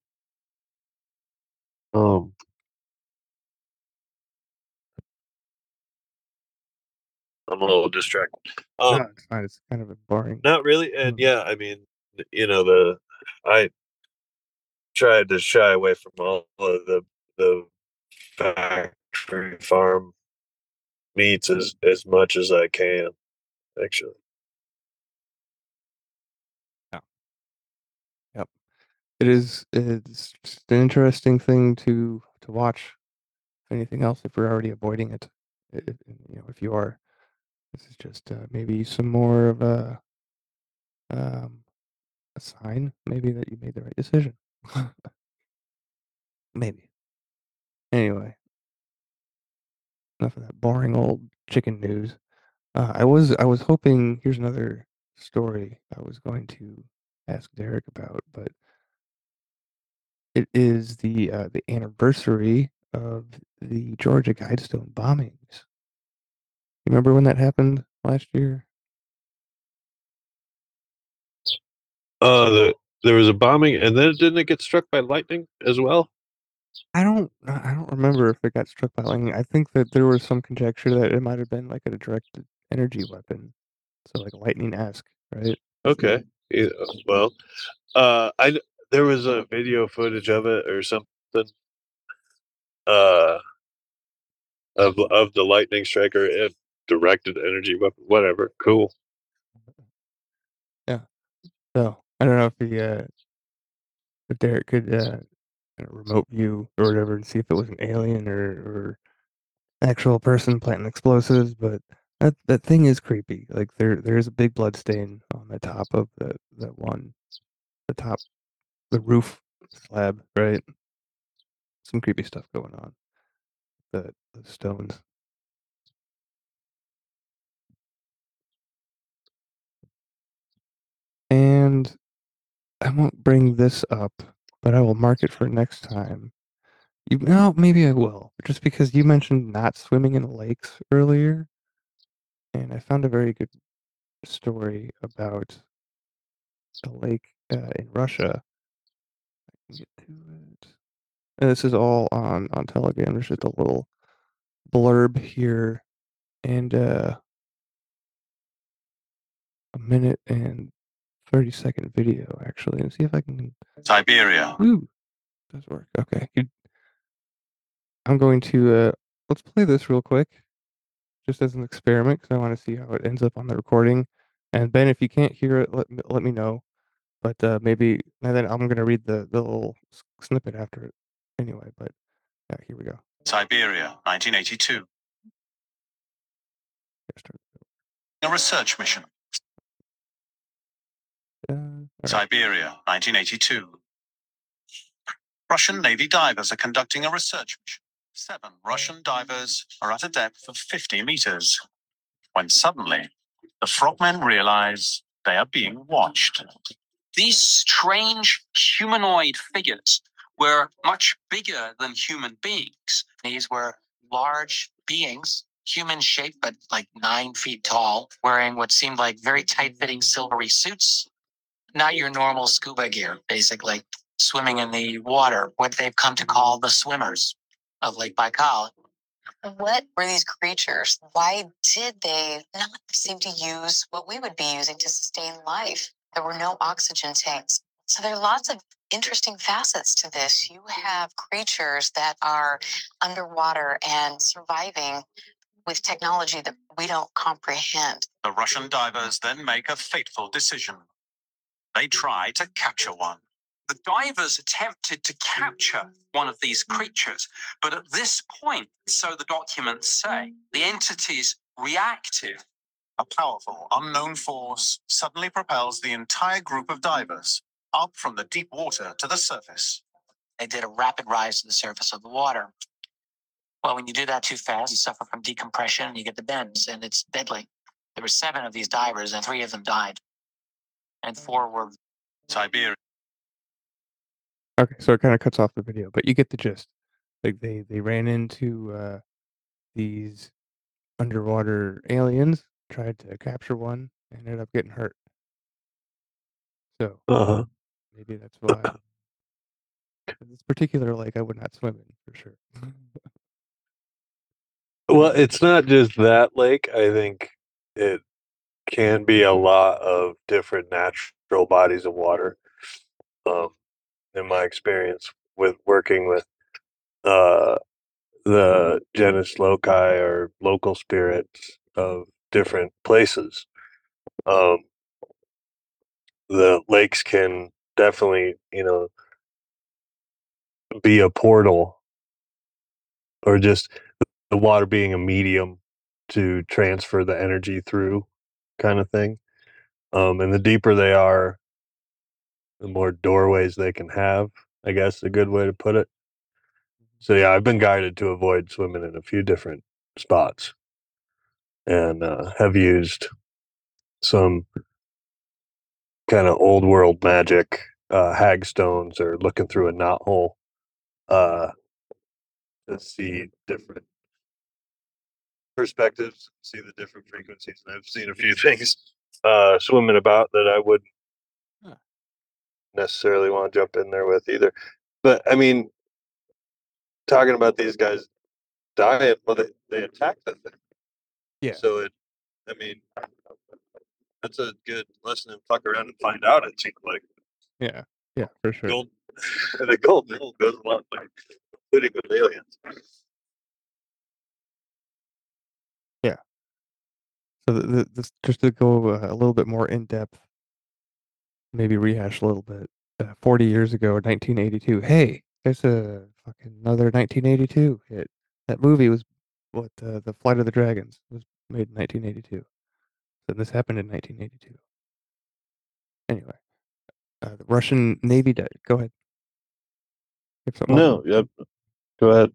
Um, I'm a little distracted. Um, no, it's fine. It's kind of boring. not really, and yeah, I mean, you know, the I tried to shy away from all of the the factory farm meats as as much as I can. Actually, Yeah. Yep. It is. It's an interesting thing to to watch. If anything else, if we're already avoiding it, i- if, you know, if you are, this is just uh, maybe some more of a um, a sign, maybe that you made the right decision. maybe. Anyway, enough of that boring old chicken news. Uh, I was I was hoping. Here's another story I was going to ask Derek about, but it is the uh, the anniversary of the Georgia Guidestone bombings. You remember when that happened last year? uh, the there was a bombing, and then didn't it get struck by lightning as well? I don't I don't remember if it got struck by lightning. I think that there was some conjecture that it might have been like a directed energy weapon, so like lightning esque, right? Okay. Yeah, well, uh, I there was a video footage of it or something. Uh, of of the lightning striker, if directed energy weapon, whatever. Cool. Yeah. So I don't know if the uh, if Derek could uh, remote view or whatever and see if it was an alien or or actual person planting explosives, but that that thing is creepy. Like there there is a big blood stain on the top of the the one, the top, the roof slab, right? Some creepy stuff going on. The the stones. And I won't bring this up, but I will mark it for next time. You no, maybe I will, just because you mentioned not swimming in lakes earlier, and I found a very good story about a lake uh, in Russia. I can get to it. And this is all on on Telegram. There's just a little blurb here, and uh, a minute and thirty second video actually, and see if I can. Siberia. Ooh, does work. Okay, I'm going to uh, let's play this real quick, just as an experiment, because I want to see how it ends up on the recording. And Ben, if you can't hear it, let me, let me know. But uh, maybe and then I'm gonna read the the little snippet after it anyway. But yeah, here we go. Siberia, 1982. A research mission. Uh. Siberia, 1982. Russian Navy divers are conducting a research mission. Seven Russian divers are at a depth of 50 meters. when suddenly the frogmen realize they are being watched. These strange humanoid figures were much bigger than human beings. These were large beings, human shaped, but like nine feet tall, wearing what seemed like very tight fitting silvery suits. Not your normal scuba gear, basically, swimming in the water, what they've come to call the swimmers of Lake Baikal. What were these creatures? Why did they not seem to use what we would be using to sustain life? There were no oxygen tanks. So there are lots of interesting facets to this. You have creatures that are underwater and surviving with technology that we don't comprehend. The Russian divers then make a fateful decision. They try to capture one. The divers attempted to capture one of these creatures, but at this point, so the documents say, the entity's reactive. A powerful, unknown force suddenly propels the entire group of divers up from the deep water to the surface. They did a rapid rise to the surface of the water. Well, when you do that too fast, you suffer from decompression and you get the bends, and it's deadly. There were seven of these divers, and three of them died, and forward were Siberia. Okay, so it kind of cuts off the video, but you get the gist. Like they they ran into uh, these underwater aliens, tried to capture one, and ended up getting hurt. So Uh-huh. maybe that's why. this particular lake, I would not swim in for sure. Well, it's not just that lake. I think it can be a lot of different natural bodies of water. Um, in my experience with working with uh, the genus loci or local spirits of different places, um, the lakes can definitely, you know, be a portal or just the water being a medium to transfer the energy through kind of thing. Um, and the deeper they are, the more doorways they can have, I guess a good way to put it. So yeah, I've been guided to avoid swimming in a few different spots and uh, have used some kind of old world magic uh, hagstones or looking through a knot hole uh, to see different perspectives, see the different frequencies. And I've seen a few things uh, swimming about that I wouldn't Huh. necessarily want to jump in there with either. But I mean, talking about these guys dying, well, they, they attacked the thing. Yeah. So it, I mean, that's a good lesson and fuck around and find out. It seems like yeah, yeah, for sure. gold, the gold mill goes a lot like including with aliens. So the, the, this just to go uh, a little bit more in depth, maybe rehash a little bit. Uh, Forty years ago, 1982. Hey, there's a fucking another 1982 hit. That movie was what uh, the Flight of the Dragons was made in 1982. So this happened in 1982. Anyway, uh, the Russian Navy died. Go ahead. You have something else? No, yep. Go ahead.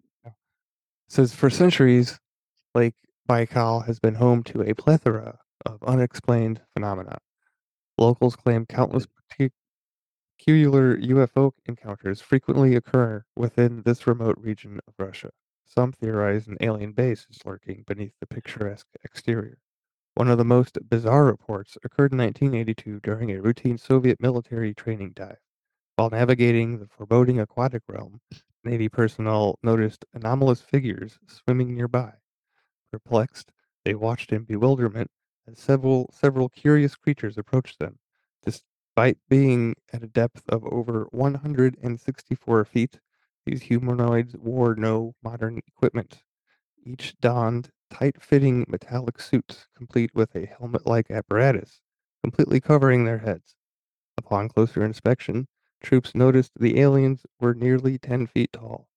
says for centuries, Lake Baikal has been home to a plethora of unexplained phenomena. Locals claim countless peculiar UFO encounters frequently occur within this remote region of Russia. Some theorize an alien base is lurking beneath the picturesque exterior. One of the most bizarre reports occurred in 1982 during a routine Soviet military training dive. While navigating the foreboding aquatic realm, Navy personnel noticed anomalous figures swimming nearby. Perplexed, they watched in bewilderment as several several curious creatures approached them. Despite being at a depth of over 164 feet, these humanoids wore no modern equipment. Each donned tight-fitting metallic suits, complete with a helmet-like apparatus, completely covering their heads. Upon closer inspection, troops noticed the aliens were nearly 10 feet tall.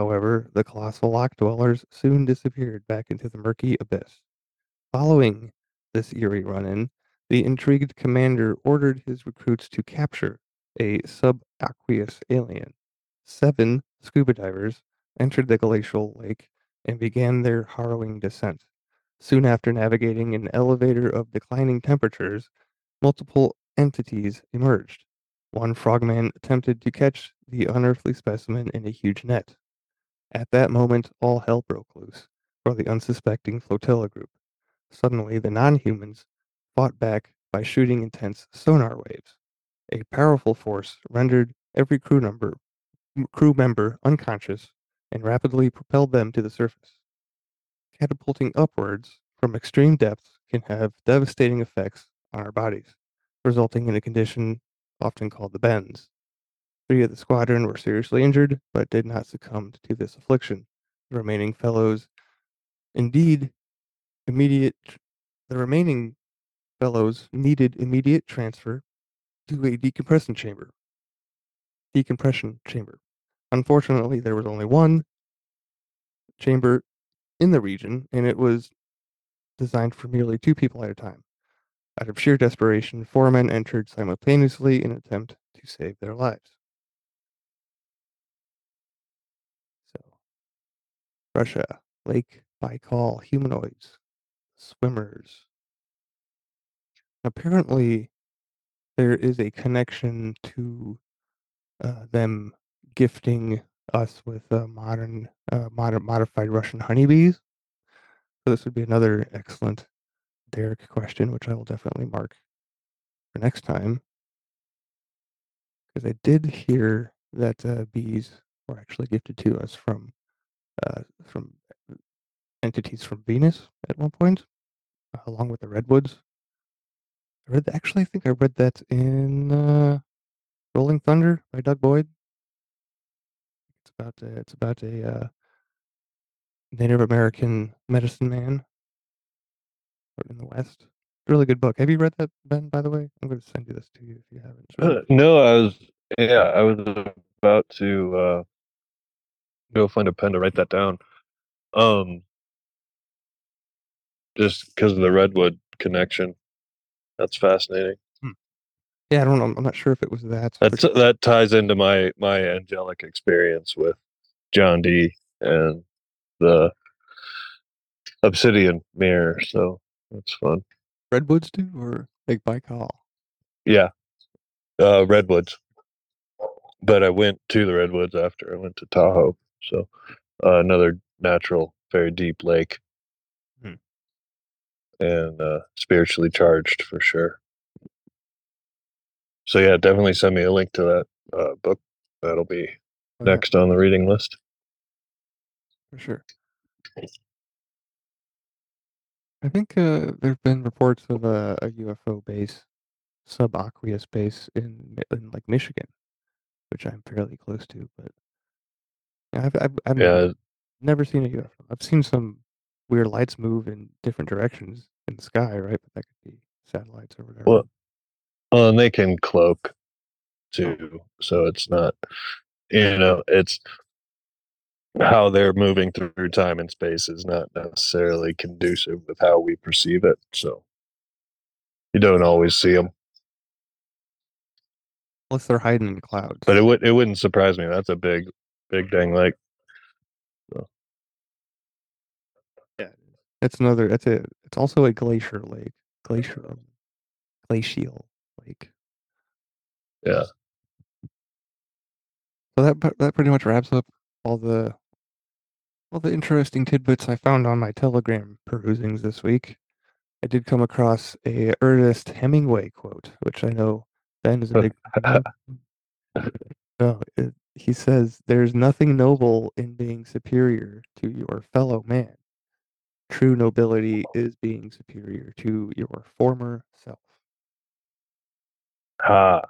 However, the colossal lock dwellers soon disappeared back into the murky abyss. Following this eerie run in, the intrigued commander ordered his recruits to capture a subaqueous alien. Seven scuba divers entered the glacial lake and began their harrowing descent. Soon after navigating an elevator of declining temperatures, multiple entities emerged. One frogman attempted to catch the unearthly specimen in a huge net. At that moment, all hell broke loose for the unsuspecting flotilla group. Suddenly, the non humans fought back by shooting intense sonar waves. A powerful force rendered every crew number crew member unconscious and rapidly propelled them to the surface. Catapulting upwards from extreme depths can have devastating effects on our bodies, resulting in a condition often called the bends. Three of the squadron were seriously injured, but did not succumb to this affliction. The remaining fellows, indeed, immediate. The remaining fellows needed immediate transfer to a decompression chamber. Decompression chamber. Unfortunately, there was only one chamber in the region, and it was designed for merely two people at a time. Out of sheer desperation, four men entered simultaneously in an attempt to save their lives. Russia, Lake Baikal, humanoids, swimmers. Apparently, there is a connection to uh, them gifting us with uh, modern, uh, modern, modified Russian honeybees. So this would be another excellent Derek question, which I will definitely mark for next time. Because I did hear that uh, bees were actually gifted to us from uh, from entities from Venus at one point, uh, along with the redwoods. I read actually, I think I read that in uh, Rolling Thunder by Doug Boyd. It's about a, it's about a uh, Native American medicine man in the West. Really good book. Have you read that, Ben? By the way, I'm going to send you this to you if you haven't. Uh, no, I was yeah, I was about to uh, go find a pen to write that down. Um, just because of the redwood connection. That's fascinating. Yeah, I don't know. I'm not sure if it was that. That's that ties into my my angelic experience with John Dee and the obsidian mirror. So that's fun. redwoods do, or like Baikal. Yeah, uh, redwoods. But I went to the redwoods after I went to Tahoe. So uh, another natural, very deep lake, Hmm. and uh, spiritually charged for sure. So yeah, definitely send me a link to that uh, book. That'll be Oh, yeah, next on the reading list. for sure. I think uh, there have been reports of a, a UFO base, subaqueous base in in like Michigan, which I'm fairly close to. But I've I've, I've Yeah, never seen a UFO. I've seen some weird lights move in different directions in the sky, right? But that could be satellites or whatever. Well, well, and they can cloak too, so it's not, you know, it's how they're moving through time and space is not necessarily conducive with how we perceive it. So you don't always see them, Unless they're hiding in clouds. but it would it wouldn't surprise me. That's a big, big dang lake. Yeah. that's another. It's a. It's also a glacier lake. Glacier. Glacial lake. Yeah. So that that pretty much wraps up all the all the interesting tidbits I found on my Telegram perusings this week. I did come across a Ernest Hemingway quote, which I know Ben is a big. fan no, it, he says, "There's nothing noble in being superior to your fellow man. True nobility is being superior to your former self." Ah,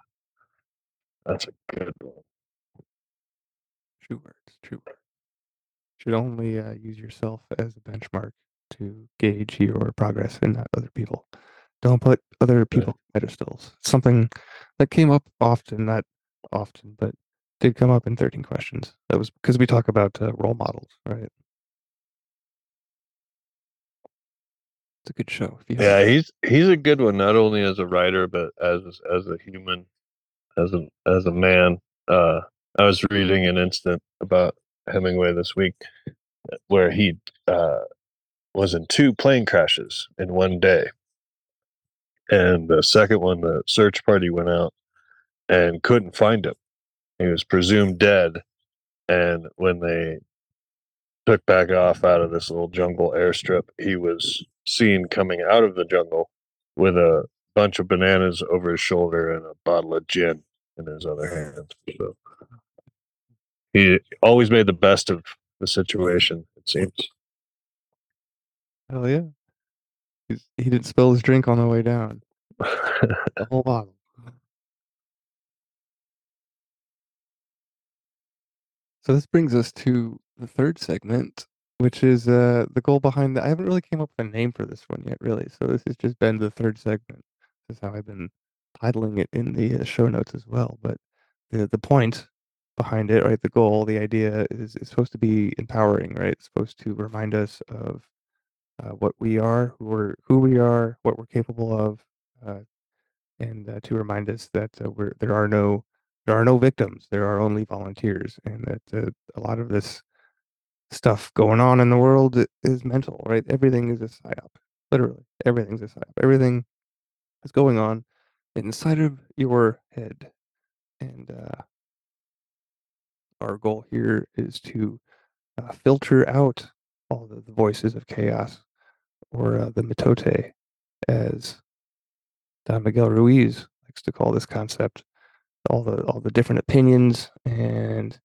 that's a good one. True words. True words. Should only uh, use yourself as a benchmark to gauge your progress and not other people. Don't put other people pedestals. Something that came up often, not often, but did come up in 13 questions. That was because we talk about uh, role models, right? It's a good show. Yeah, he's he's a good one, not only as a writer but as as a human, as a as a man. Uh, I was reading an instant about Hemingway this week, where he uh, was in two plane crashes in one day. And the second one, the search party went out and couldn't find him. He was presumed dead. And when they took back off out of this little jungle airstrip, he was seen coming out of the jungle with a bunch of bananas over his shoulder and a bottle of gin in his other hand. So he always made the best of the situation, it seems. Hell yeah. He's, he didn't spill his drink on the way down. The whole bottle. So this brings us to the third segment, which is uh the goal behind the I haven't really came up with a name for this one yet, really. So this has just been the third segment. This is how I've been titling it in the uh, show notes as well. But the the point behind it, right? The goal, the idea is, supposed to be empowering, right? It's supposed to remind us of uh, what we are, who we're, who we are, what we're capable of, uh, and uh, to remind us that we're there are no there are no victims. There are only volunteers, and that uh, a lot of this stuff going on in the world is mental, right? Everything is a psyop. Literally, everything's a psyop. Everything is going on inside of your head, and uh, our goal here is to uh, filter out all the, the voices of chaos or uh, the mitote, as Don Miguel Ruiz likes to call this concept. All the all the different opinions and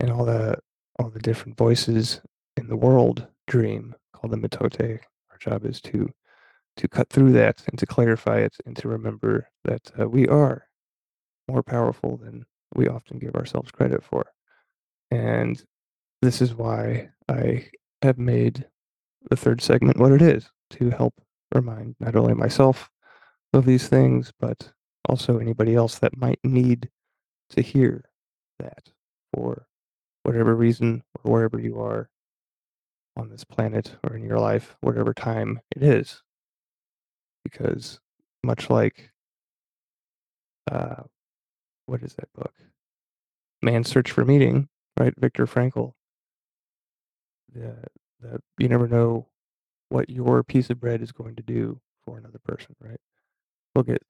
and all the all the different voices in the world dream called the mitote. Our job is to to cut through that and to clarify it and to remember that uh, we are more powerful than we often give ourselves credit for. And this is why I have made the third segment what it is to help remind not only myself of these things, but also anybody else that might need to hear that for whatever reason or wherever you are on this planet or in your life, whatever time it is. Because much like, uh, what is that book? Man's Search for Meaning, right? Viktor Frankl. The, the, you never know what your piece of bread is going to do for another person, right? We'll get,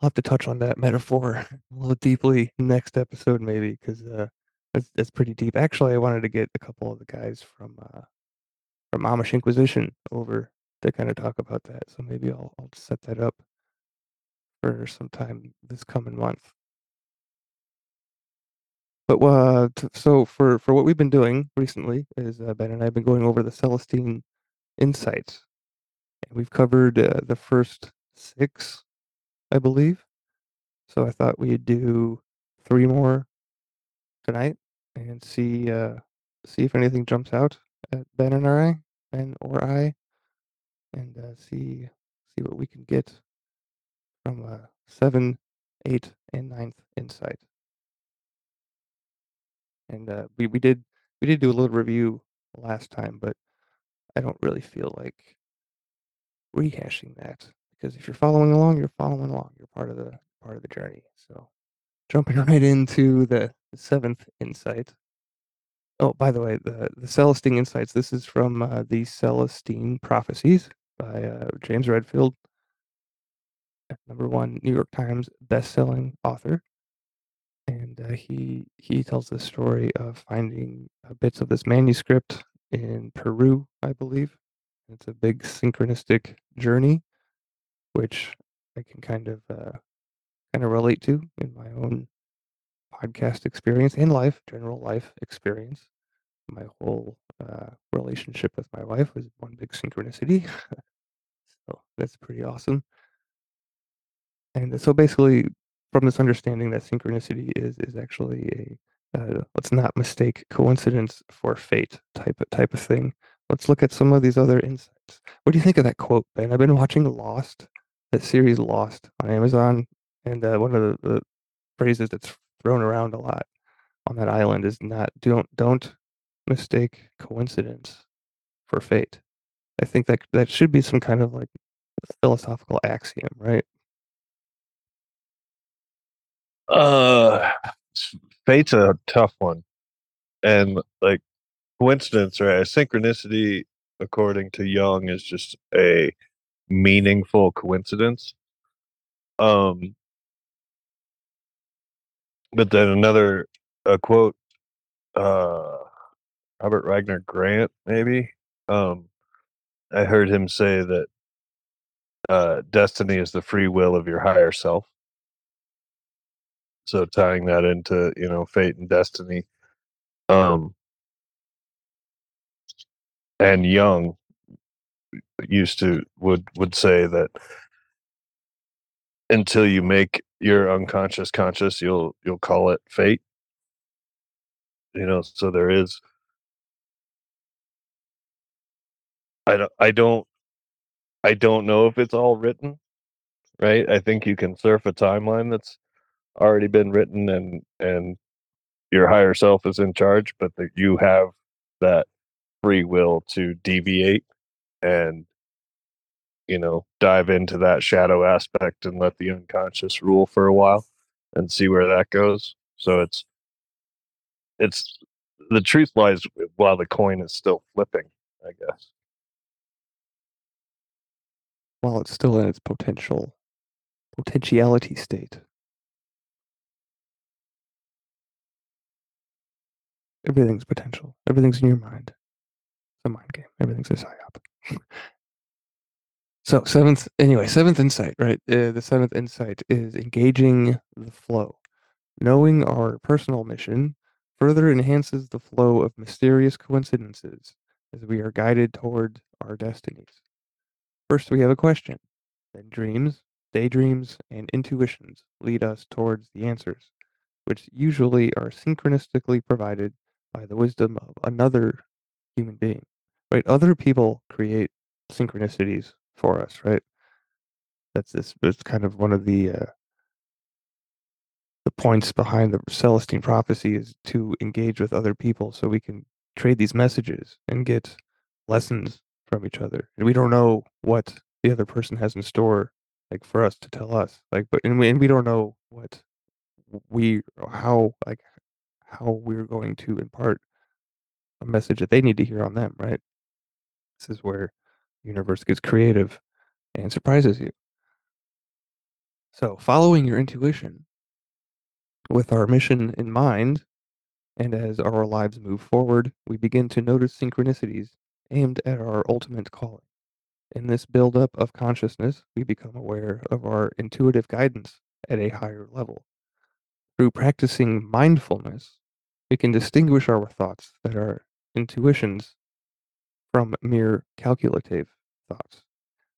I'll have to touch on that metaphor a little deeply next episode, maybe, because uh, that's, that's pretty deep. Actually, I wanted to get a couple of the guys from uh, from Amish Inquisition over to kind of talk about that. So maybe I'll I'll set that up for sometime this coming month. But uh, t- so for for what we've been doing recently is uh, Ben and I have been going over the Celestine insights, and we've covered uh, the first six, I believe. So I thought we'd do three more tonight and see uh, see if anything jumps out at Ben and I, Ben or I, and uh, see see what we can get from uh, seven, eight, and ninth insight. And uh, we we did we did do a little review last time, but I don't really feel like rehashing that because if you're following along, you're following along. You're part of the part of the journey. So jumping right into the, seventh insight. Oh, by the way, the the Celestine insights. This is from uh, the Celestine Prophecies by uh, James Redfield, number one New York Times best-selling author. And uh, he he tells the story of finding uh, bits of this manuscript in Peru, I believe. It's a big synchronistic journey, which I can kind of uh, kind of relate to in my own podcast experience and life, general life experience. My whole uh, relationship with my wife was one big synchronicity. so that's pretty awesome. And so basically, from this understanding that synchronicity is is actually a uh, let's not mistake coincidence for fate type of type of thing. Let's look at some of these other insights. What do you think of that quote, Ben? I've been watching Lost, that series Lost on Amazon, and uh, one of the, the phrases that's thrown around a lot on that island is not don't don't mistake coincidence for fate. I think that that should be some kind of like philosophical axiom, right? Uh, fate's a tough one, and like coincidence, right? Synchronicity according to Jung, is just a meaningful coincidence. Um, but then another a quote, uh, Robert Wagner Grant, maybe. Um, I heard him say that uh, destiny is the free will of your higher self. So tying that into you know fate and destiny, um, and Jung used to would would say that until you make your unconscious conscious, you'll you'll call it fate. You know, so there is. I don't. I don't. I don't know if it's all written, right? I think you can surf a timeline that's already been written, and and your higher self is in charge, but that you have that free will to deviate and you know dive into that shadow aspect and let the unconscious rule for a while and see where that goes so it's it's the truth lies while the coin is still flipping i guess While it's still in its potential potentiality state. Everything's potential. Everything's in your mind. It's a mind game. Everything's a psyop. so seventh, anyway, seventh insight, right? Uh, the seventh insight is engaging the flow. Knowing our personal mission further enhances the flow of mysterious coincidences as we are guided toward our destinies. First, we have a question. Then dreams, daydreams, and intuitions lead us towards the answers, which usually are synchronistically provided by the wisdom of another human being. Right? Other people create synchronicities for us, right? That's this. It's kind of one of the uh, the points behind the Celestine prophecy is to engage with other people so we can trade these messages and get lessons from each other. And we don't know what the other person has in store, like for us to tell us. Like, but and we, and we don't know what we how like how we're going to impart a message that they need to hear on them, right? This is where universe gets creative and surprises you. So, following your intuition with our mission in mind, and as our lives move forward, we begin to notice synchronicities aimed at our ultimate calling. In this buildup of consciousness, we become aware of our intuitive guidance at a higher level. Through practicing mindfulness, we can distinguish our thoughts that are intuitions from mere calculative thoughts.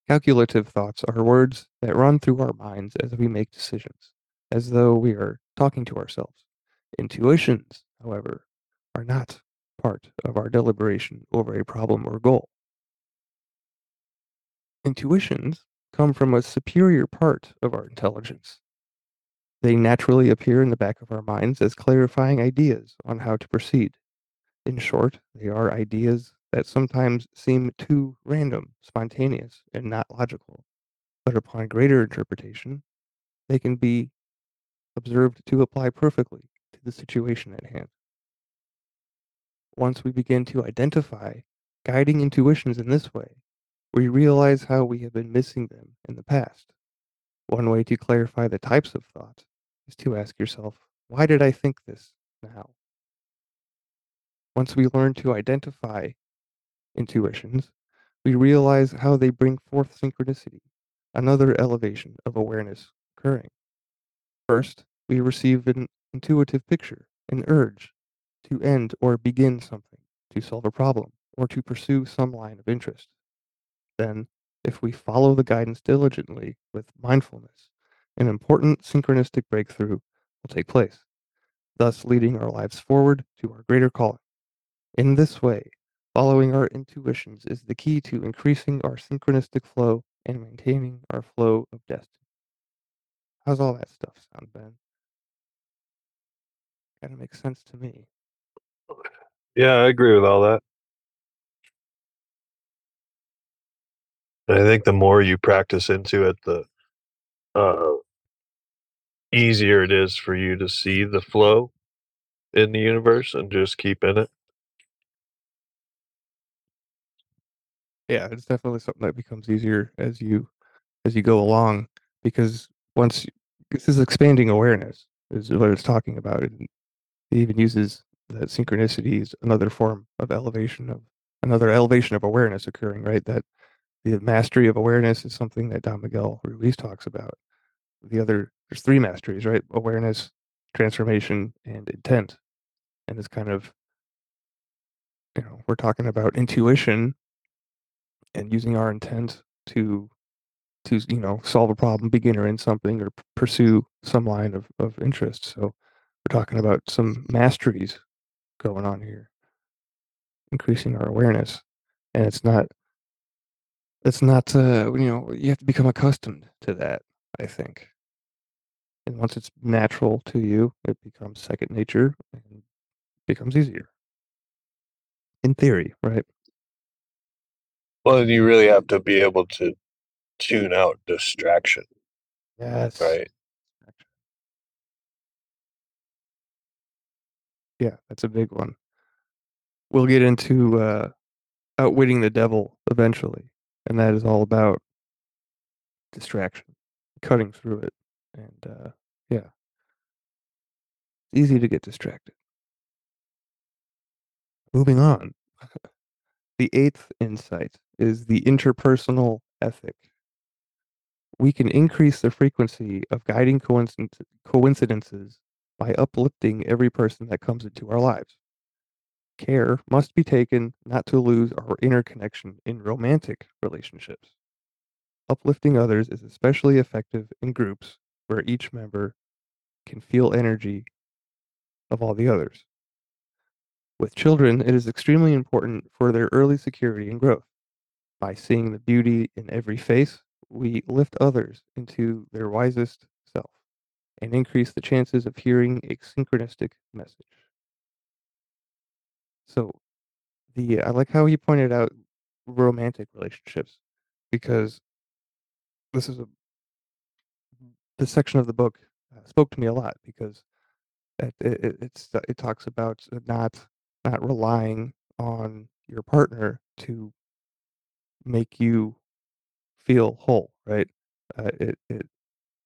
Calculative thoughts are words that run through our minds as we make decisions, as though we are talking to ourselves. Intuitions, however, are not part of our deliberation over a problem or goal. Intuitions come from a superior part of our intelligence. They naturally appear in the back of our minds as clarifying ideas on how to proceed. In short, they are ideas that sometimes seem too random, spontaneous, and not logical. But upon greater interpretation, they can be observed to apply perfectly to the situation at hand. Once we begin to identify guiding intuitions in this way, we realize how we have been missing them in the past. One way to clarify the types of thought is to ask yourself, why did I think this now? Once we learn to identify intuitions, we realize how they bring forth synchronicity, another elevation of awareness occurring. First, we receive an intuitive picture, an urge to end or begin something, to solve a problem, or to pursue some line of interest. Then, if we follow the guidance diligently with mindfulness, an important synchronistic breakthrough will take place, thus leading our lives forward to our greater calling. In this way, following our intuitions is the key to increasing our synchronistic flow and maintaining our flow of destiny. How's all that stuff sound, Ben? Kind of makes sense to me. yeah i agree with all that i think the more you practice into it the uh easier it is for you to see the flow in the universe and just keep in it Yeah, it's definitely something that becomes easier as you as you go along because once this is expanding awareness is what it's talking about. It, it even uses that synchronicity is another form of elevation of another elevation of awareness occurring, right? That the mastery of awareness is something that Don Miguel Ruiz talks about. The other there's three masteries, right? Awareness, transformation, and intent. And it's kind of you know, we're talking about intuition and using our intent to to you know solve a problem begin or end something or p- pursue some line of, of interest. So we're talking about some masteries going on here. Increasing our awareness. And it's not it's not uh you know you have to become accustomed to that i think. And once it's natural to you it becomes second nature and becomes easier. In theory right Well, and you really have to be able to tune out distraction, yes. right? yeah that's a big one. We'll get into uh outwitting the devil eventually and that is all about distraction cutting through it and uh yeah. Easy to get distracted. Moving on the eighth insight is the interpersonal ethic. We can increase the frequency of guiding coincidences by uplifting every person that comes into our lives. Care must be taken not to lose our interconnection in romantic relationships. Uplifting others is especially effective in groups where each member can feel energy of all the others. With children, it is extremely important for their early security and growth. By seeing the beauty in every face, we lift others into their wisest self and increase the chances of hearing a synchronistic message. So, the I like how he pointed out romantic relationships because this is a this section of the book uh, spoke to me a lot because it, it, it talks about not not relying on your partner to make you feel whole right? Uh, it, it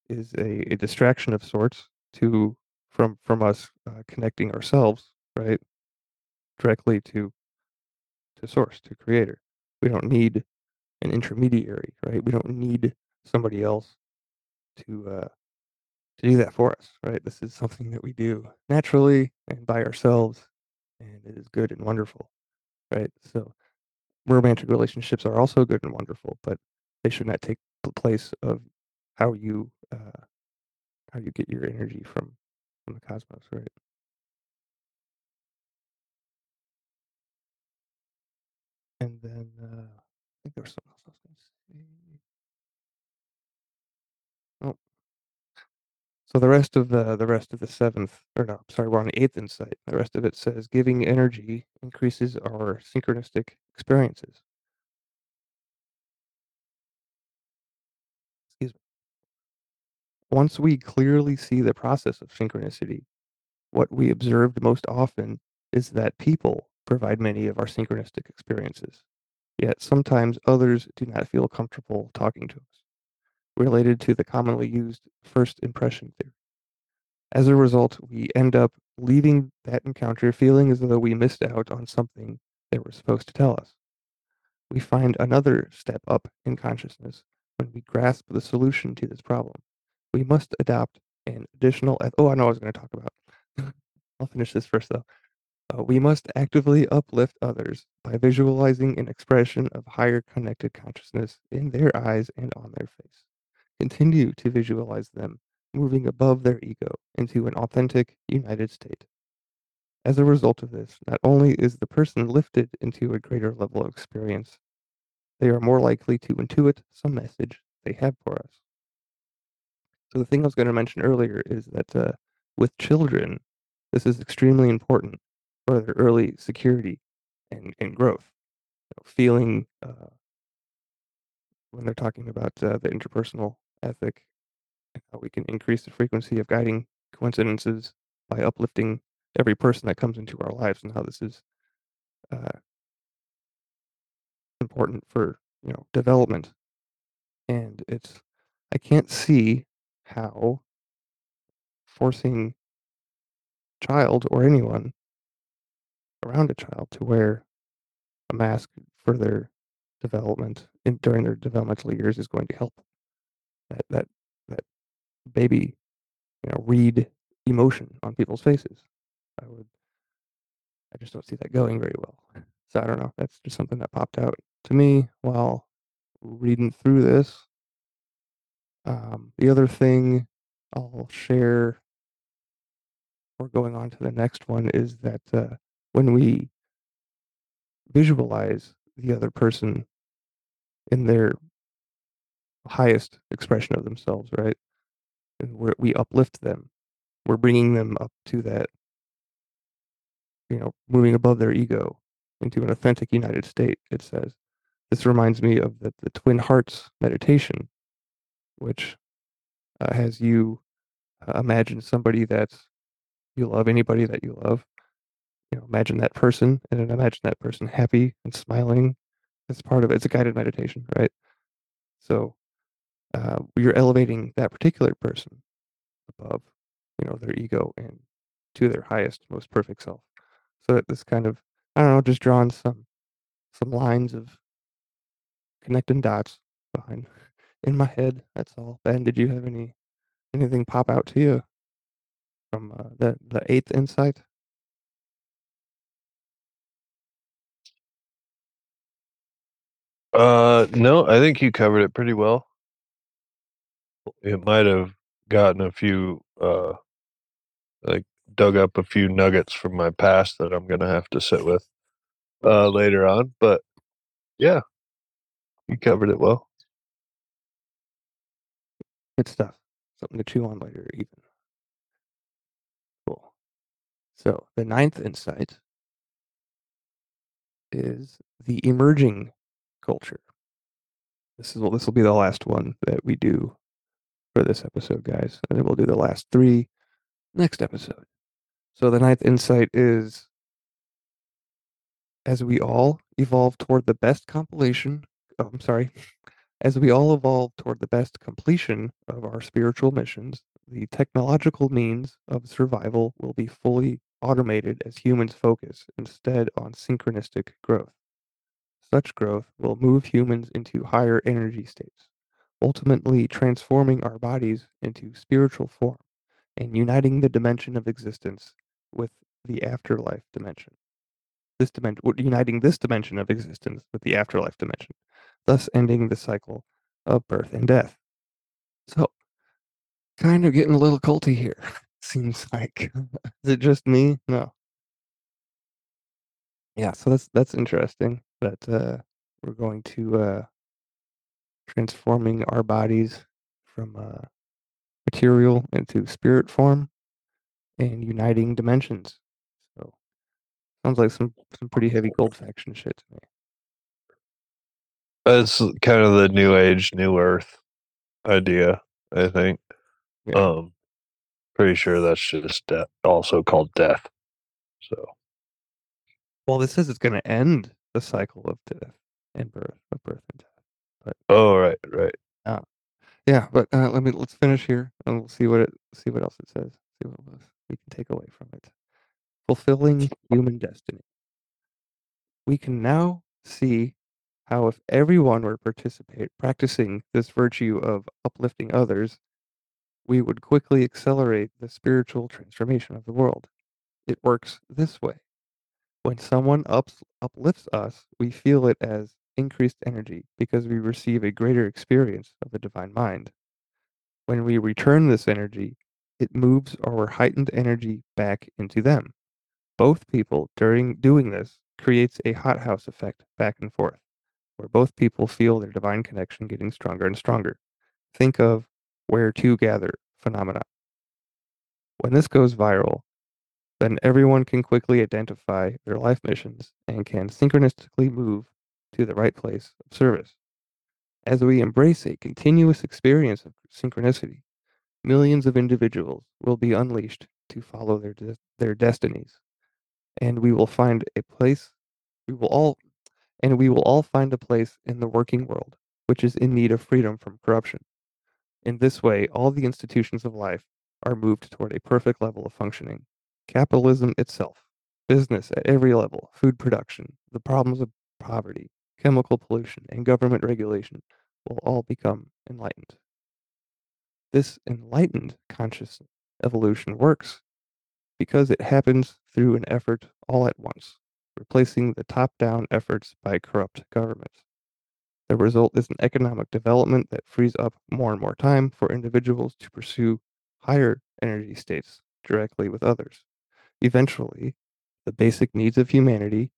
is a, a distraction of sorts to from from us uh, connecting ourselves right directly to to source to creator. We don't need an intermediary right? We don't need somebody else to uh to do that for us right? This is something that we do naturally and by ourselves and it is good and wonderful right? So romantic relationships are also good and wonderful but they should not take the place of how you uh how you get your energy from from the cosmos right? And then uh i think there was something else i was going to say oh so the rest of the the rest of the seventh or no sorry we're on the eighth insight. The rest of it says giving energy increases our synchronistic experiences. Excuse me. Once we clearly see the process of synchronicity what we observed most often is that people provide many of our synchronistic experiences, yet sometimes others do not feel comfortable talking to us, related to the commonly used first impression theory. As a result, we end up leaving that encounter feeling as though we missed out on something they were supposed to tell us. We find another step up in consciousness when we grasp the solution to this problem. We must adopt an additional. eth- Oh, I know I was going to talk about. I'll finish this first, though. Uh, we must actively uplift others by visualizing an expression of higher connected consciousness in their eyes and on their face. Continue to visualize them moving above their ego into an authentic, united state. As a result of this, not only is the person lifted into a greater level of experience, they are more likely to intuit some message they have for us. So the thing I was going to mention earlier is that uh, with children, this is extremely important for their early security and, and growth. You know, feeling uh, when they're talking about uh, the interpersonal ethic and how we can increase the frequency of guiding coincidences by uplifting every person that comes into our lives and how this is uh, important for you know development. And it's i can't see how forcing child or anyone around a child to wear a mask for their development in, during their developmental years is going to help that that that baby you know read emotion on people's faces. I would i just don't see that going very well. So i don't know. That's just something that popped out to me while reading through this. Um, the other thing i'll share or going on to the next one is that uh, when we visualize the other person in their highest expression of themselves, right? And we we uplift them. We're bringing them up to that, you know, moving above their ego into an authentic united state, it says. This reminds me of the, the Twin Hearts meditation, which uh, has you uh, imagine somebody that you love, anybody that you love. You know, imagine that person and then imagine that person happy and smiling. That's part of it. It's a guided meditation, right? So uh, you're elevating that particular person above, you know, their ego and to their highest, most perfect self. So that this kind of, I don't know, just drawing some some lines of connecting dots behind in my head. That's all. Ben, did you have any anything pop out to you from uh, the the eighth insight? Uh, no, I think you covered it pretty well. It might have gotten a few, uh, like dug up a few nuggets from my past that I'm gonna have to sit with uh, later on. But yeah, you covered it well. Good stuff. Something to chew on later, even. Cool. So the ninth insight is the emerging culture. This is well, this will be the last one that we do for this episode, guys, and then we'll do the last three next episode. So the ninth insight is as we all evolve toward the best compilation. Oh, I'm sorry. As we all evolve toward the best completion of our spiritual missions, the technological means of survival will be fully automated as humans focus instead on synchronistic growth. Such growth will move humans into higher energy states, ultimately transforming our bodies into spiritual form and uniting the dimension of existence with the afterlife dimension. This dimension, uniting this dimension of existence with the afterlife dimension, thus ending the cycle of birth and death. So, kind of getting a little culty here. Seems like. Is it just me? No. Yeah, so that's that's interesting that uh, we're going to uh, transforming our bodies from uh, material into spirit form and uniting dimensions. So sounds like some some pretty heavy gold faction shit to me. That's kind of the new age, new earth idea, I think. Yeah. Um, pretty sure that's just death, also called death. So, Well, this says it's going to end the cycle of death and birth, of birth and death. Oh right, right. Yeah, but uh, let me let's finish here and we'll see what it see what else it says. See what else we can take away from it. Fulfilling human destiny. We can now see how if everyone were participate practicing this virtue of uplifting others, we would quickly accelerate the spiritual transformation of the world. It works this way. When someone ups, uplifts us, we feel it as increased energy because we receive a greater experience of the divine mind. When we return this energy, it moves our heightened energy back into them. Both people during doing this creates a hothouse effect back and forth, where both people feel their divine connection getting stronger and stronger. Think of where two gather phenomena. When this goes viral, then everyone can quickly identify their life missions and can synchronistically move to the right place of service. As we embrace a continuous experience of synchronicity, millions of individuals will be unleashed to follow their de- their destinies, and we will find a place. We will all and we will all find a place in the working world which is in need of freedom from corruption. In this way, all the institutions of life are moved toward a perfect level of functioning. Capitalism itself, business at every level, food production, the problems of poverty, chemical pollution, and government regulation will all become enlightened. This enlightened conscious evolution works because it happens through an effort all at once, replacing the top down efforts by corrupt governments. The result is an economic development that frees up more and more time for individuals to pursue higher energy states directly with others. Eventually, the basic needs of humanity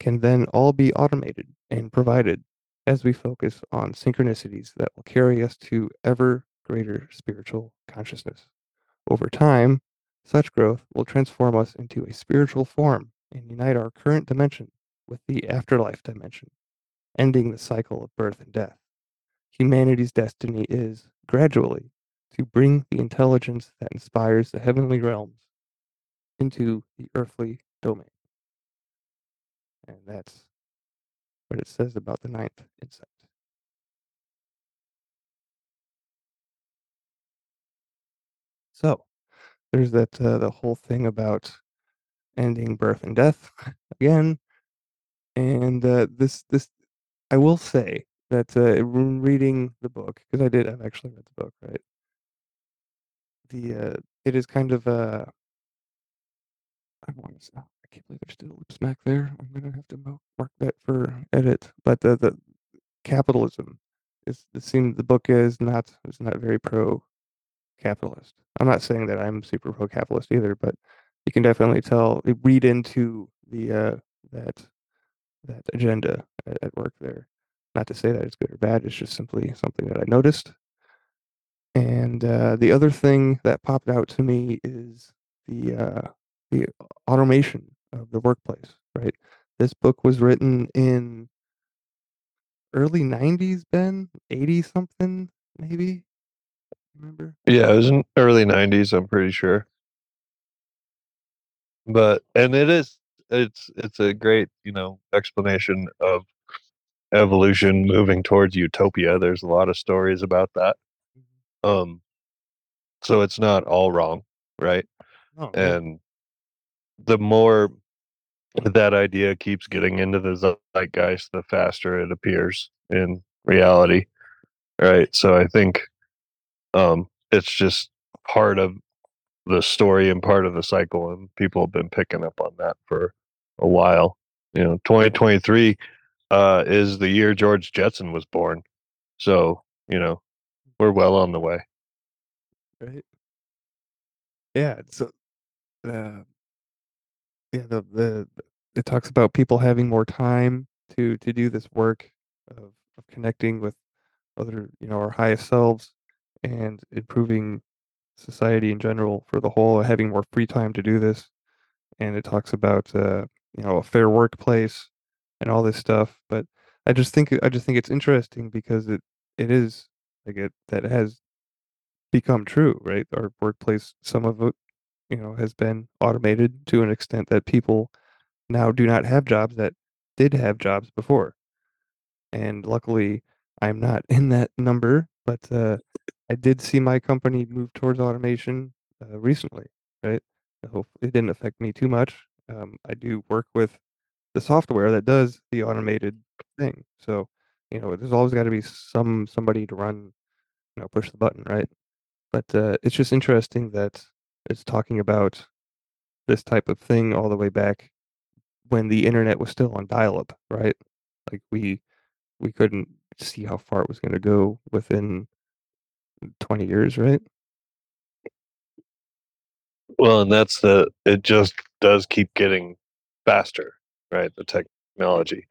can then all be automated and provided as we focus on synchronicities that will carry us to ever greater spiritual consciousness. Over time, such growth will transform us into a spiritual form and unite our current dimension with the afterlife dimension, ending the cycle of birth and death. Humanity's destiny is, gradually, to bring the intelligence that inspires the heavenly realms into the earthly domain. And that's what it says about the ninth insight. So, there's that uh, the whole thing about ending birth and death again, and uh, this this I will say that uh, reading the book because I did I've actually read the book right. The uh, it is kind of a I want to. I can't believe there's still a lip smack there. I'm gonna have to mark that for edit. But the the capitalism is the scene. The book is not is not very pro capitalist. I'm not saying that I'm super pro capitalist either, but you can definitely tell read into the uh, that that agenda at, at work there. Not to say that it's good or bad. It's just simply something that I noticed. And uh, the other thing that popped out to me is the uh, the automation of the workplace, right? This book was written in early 90s, Ben, 80 something, maybe. Remember? Yeah, it was in early 90s, I'm pretty sure. But and it is it's it's a great, you know, explanation of evolution moving towards utopia. There's a lot of stories about that. Mm-hmm. Um so it's not all wrong, right? Oh, and the more that idea keeps getting into the zeitgeist, the faster it appears in reality. Right. So I think um, it's just part of the story and part of the cycle, and people have been picking up on that for a while. You know, 2023 uh, is the year George Jetson was born. So, you know, we're well on the way. Right. Yeah. So, uh, yeah, the, the it talks about people having more time to to do this work of, of connecting with other, you know, our highest selves and improving society in general for the whole, having more free time to do this. And it talks about uh, you know a fair workplace and all this stuff. But I just think I just think it's interesting because it it is like it that has become true, right? Our workplace, some of it you know, has been automated to an extent that people now do not have jobs that did have jobs before. And luckily, I'm not in that number, but uh, I did see my company move towards automation uh, recently, right? So it didn't affect me too much. Um, I do work with the software that does the automated thing. So, you know, there's always got to be some somebody to run, you know, push the button, right? But uh, it's just interesting that it's talking about this type of thing all the way back when the internet was still on dial-up, right? Like we we couldn't see how far it was going to go within 20 years, right? Well, and that's the it just does keep getting faster, right? The technology.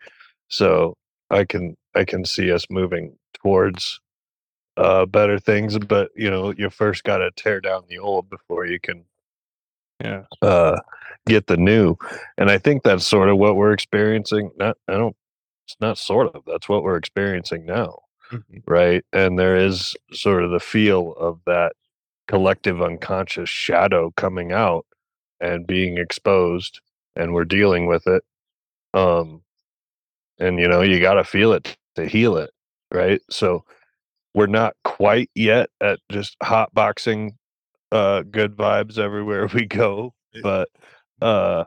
So I can I can see us moving towards uh, better things, but you know, you first got to tear down the old before you can, yeah, uh, get the new. And I think that's sort of what we're experiencing. Not, I don't. It's not sort of. That's what we're experiencing now, mm-hmm. right? And there is sort of the feel of that collective unconscious shadow coming out and being exposed, and we're dealing with it. Um, and you know you got to feel it to heal it, right? So we're not quite yet at just hot boxing uh good vibes everywhere we go but uh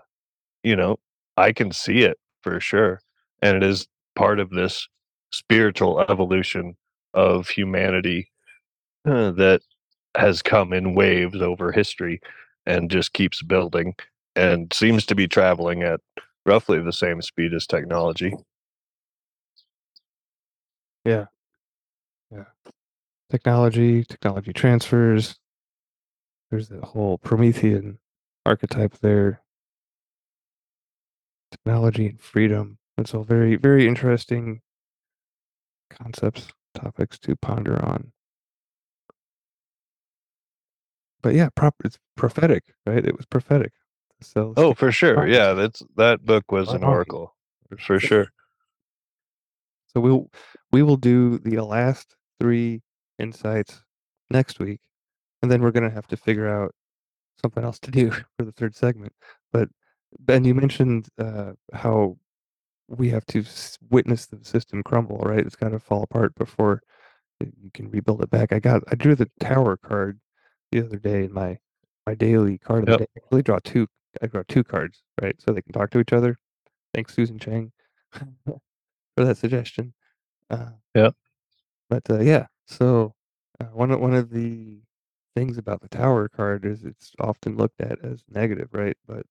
you know i can see it for sure and it is part of this spiritual evolution of humanity uh, that has come in waves over history and just keeps building and seems to be traveling at roughly the same speed as technology Technology, technology transfers. There's that whole Promethean archetype there. Technology and freedom. It's all very, very interesting concepts, topics to ponder on. But yeah, prop it's prophetic, right? It was prophetic. So oh for sure yeah that's that book was an oracle for sure So we'll we will do the last three insights next week, and then we're gonna have to figure out something else to do for the third segment. But Ben, you mentioned uh, how we have to witness the system crumble, right? It's got to fall apart before you can rebuild it back. I got I drew the tower card the other day in my my daily card of Yep. the day. I really draw two. I draw two cards, right? So they can talk to each other. Thanks, Susan Chang, for that suggestion. Uh, Yep. But uh, yeah, so uh, one of one of the things about the tower card is it's often looked at as negative, right? But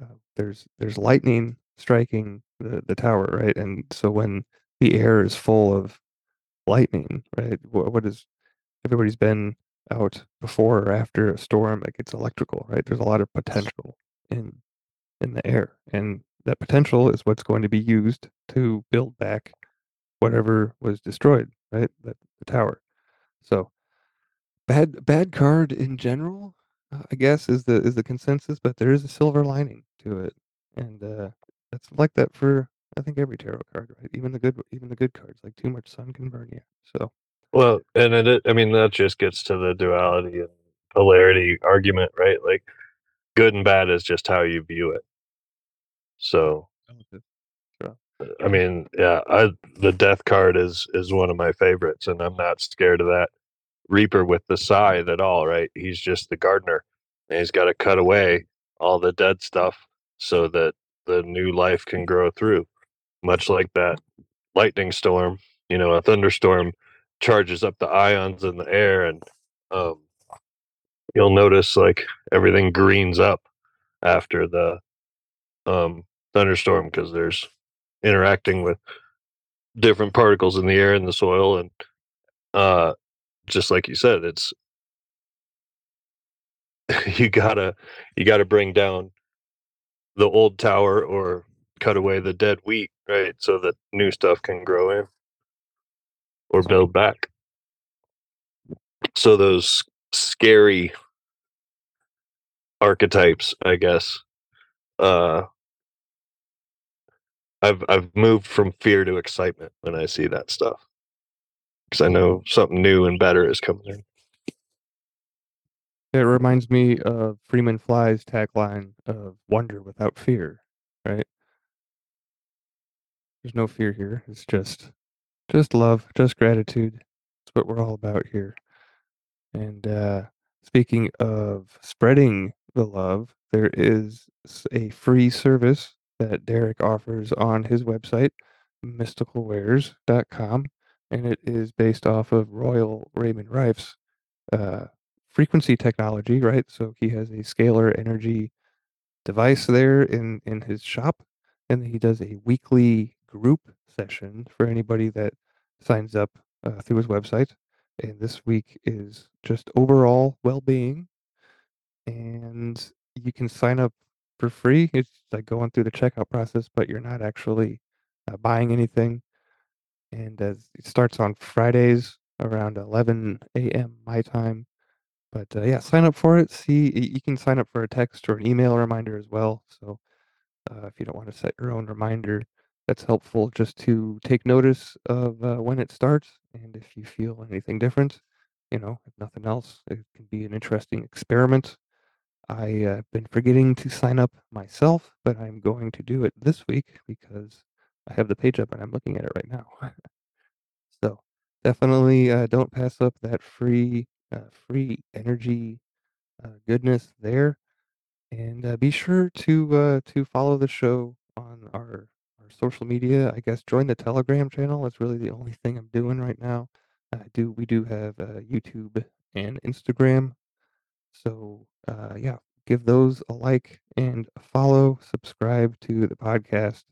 uh, there's there's lightning striking the the tower, right? And so when the air is full of lightning, right? What, what is everybody's been out before or after a storm? Like gets electrical, right? There's a lot of potential in in the air, and that potential is what's going to be used to build back whatever was destroyed, right? That the tower. So bad bad card in general, uh, I guess is the is the consensus, but there is a silver lining to it, and uh, that's like that for I think every tarot card, right? Even the good even the good cards, like too much sun can burn you. So Well, and it, I mean, that just gets to the duality and polarity argument, right? Like, good and bad is just how you view it. So, I mean, yeah, I the death card is is one of my favorites, and I'm not scared of that Reaper with the scythe at all, right? He's just the gardener, and he's got to cut away all the dead stuff so that the new life can grow through. Much like that lightning storm, you know, a thunderstorm charges up the ions in the air, and um, you'll notice like everything greens up after the um, thunderstorm because there's interacting with different particles in the air and the soil and uh just like you said it's you gotta you gotta bring down the old tower or cut away the dead wheat right so that new stuff can grow in or build back. So those scary archetypes i guess uh i've i've moved from fear to excitement when i see that stuff because i know something new and better is coming in it reminds me of Freeman Fly's tagline of "Wonder without fear," right? There's no fear here. It's just just love, just gratitude. That's what we're all about here. And uh, speaking of spreading the love, there is a free service that Derek offers on his website, mysticalwares.com, and it is based off of Royal Raymond Rife's uh, frequency technology, right? So he has a scalar energy device there in in his shop, and he does a weekly group session for anybody that signs up uh, through his website. And this week is just overall well-being, and you can sign up for free. It's like going through the checkout process, but you're not actually uh, buying anything. And it starts on Fridays around 11 a.m. my time. But uh, yeah, sign up for it. See, you can sign up for a text or an email reminder as well. So uh, if you don't want to set your own reminder, that's helpful just to take notice of uh, when it starts. And if you feel anything different, you know, if nothing else, it can be an interesting experiment. I uh, been forgetting to sign up myself, but I'm going to do it this week because I have the page up and I'm looking at it right now. so definitely uh, don't pass up that free uh, free energy uh, goodness there, and uh, be sure to uh, to follow the show on our our social media. I guess join the Telegram channel. That's really the only thing I'm doing right now. I do we do have YouTube and Instagram, so uh, yeah, give those a like and a follow. Subscribe to the podcast.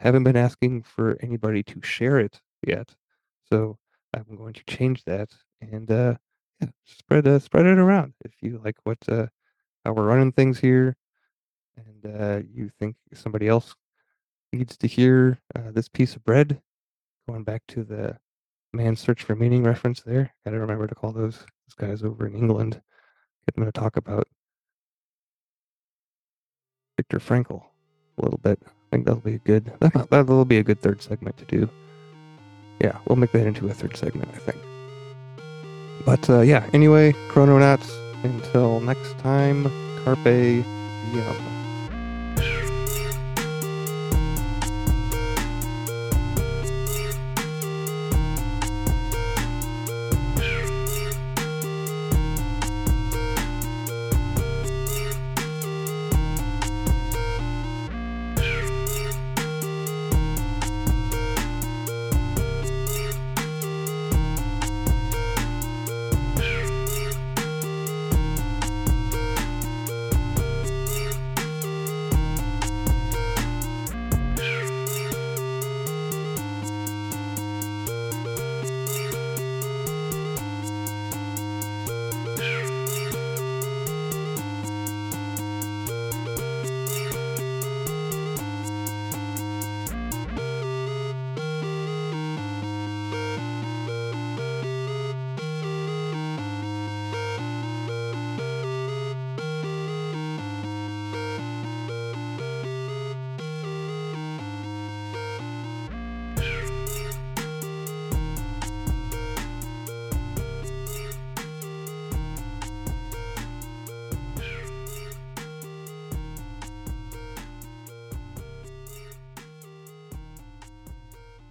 Haven't been asking for anybody to share it yet, so I'm going to change that and uh, yeah, spread uh, spread it around if you like what uh, how we're running things here, and uh, you think somebody else needs to hear uh, this piece of bread. Going back to the man's search for meaning reference there. Got to remember to call those those guys over in England. Get going to talk about Viktor Frankl a little bit. I think that'll be a good. That'll be a good third segment to do. Yeah, we'll make that into a third segment, I think. But uh, yeah, anyway, Krononauts. Until next time, carpe diem.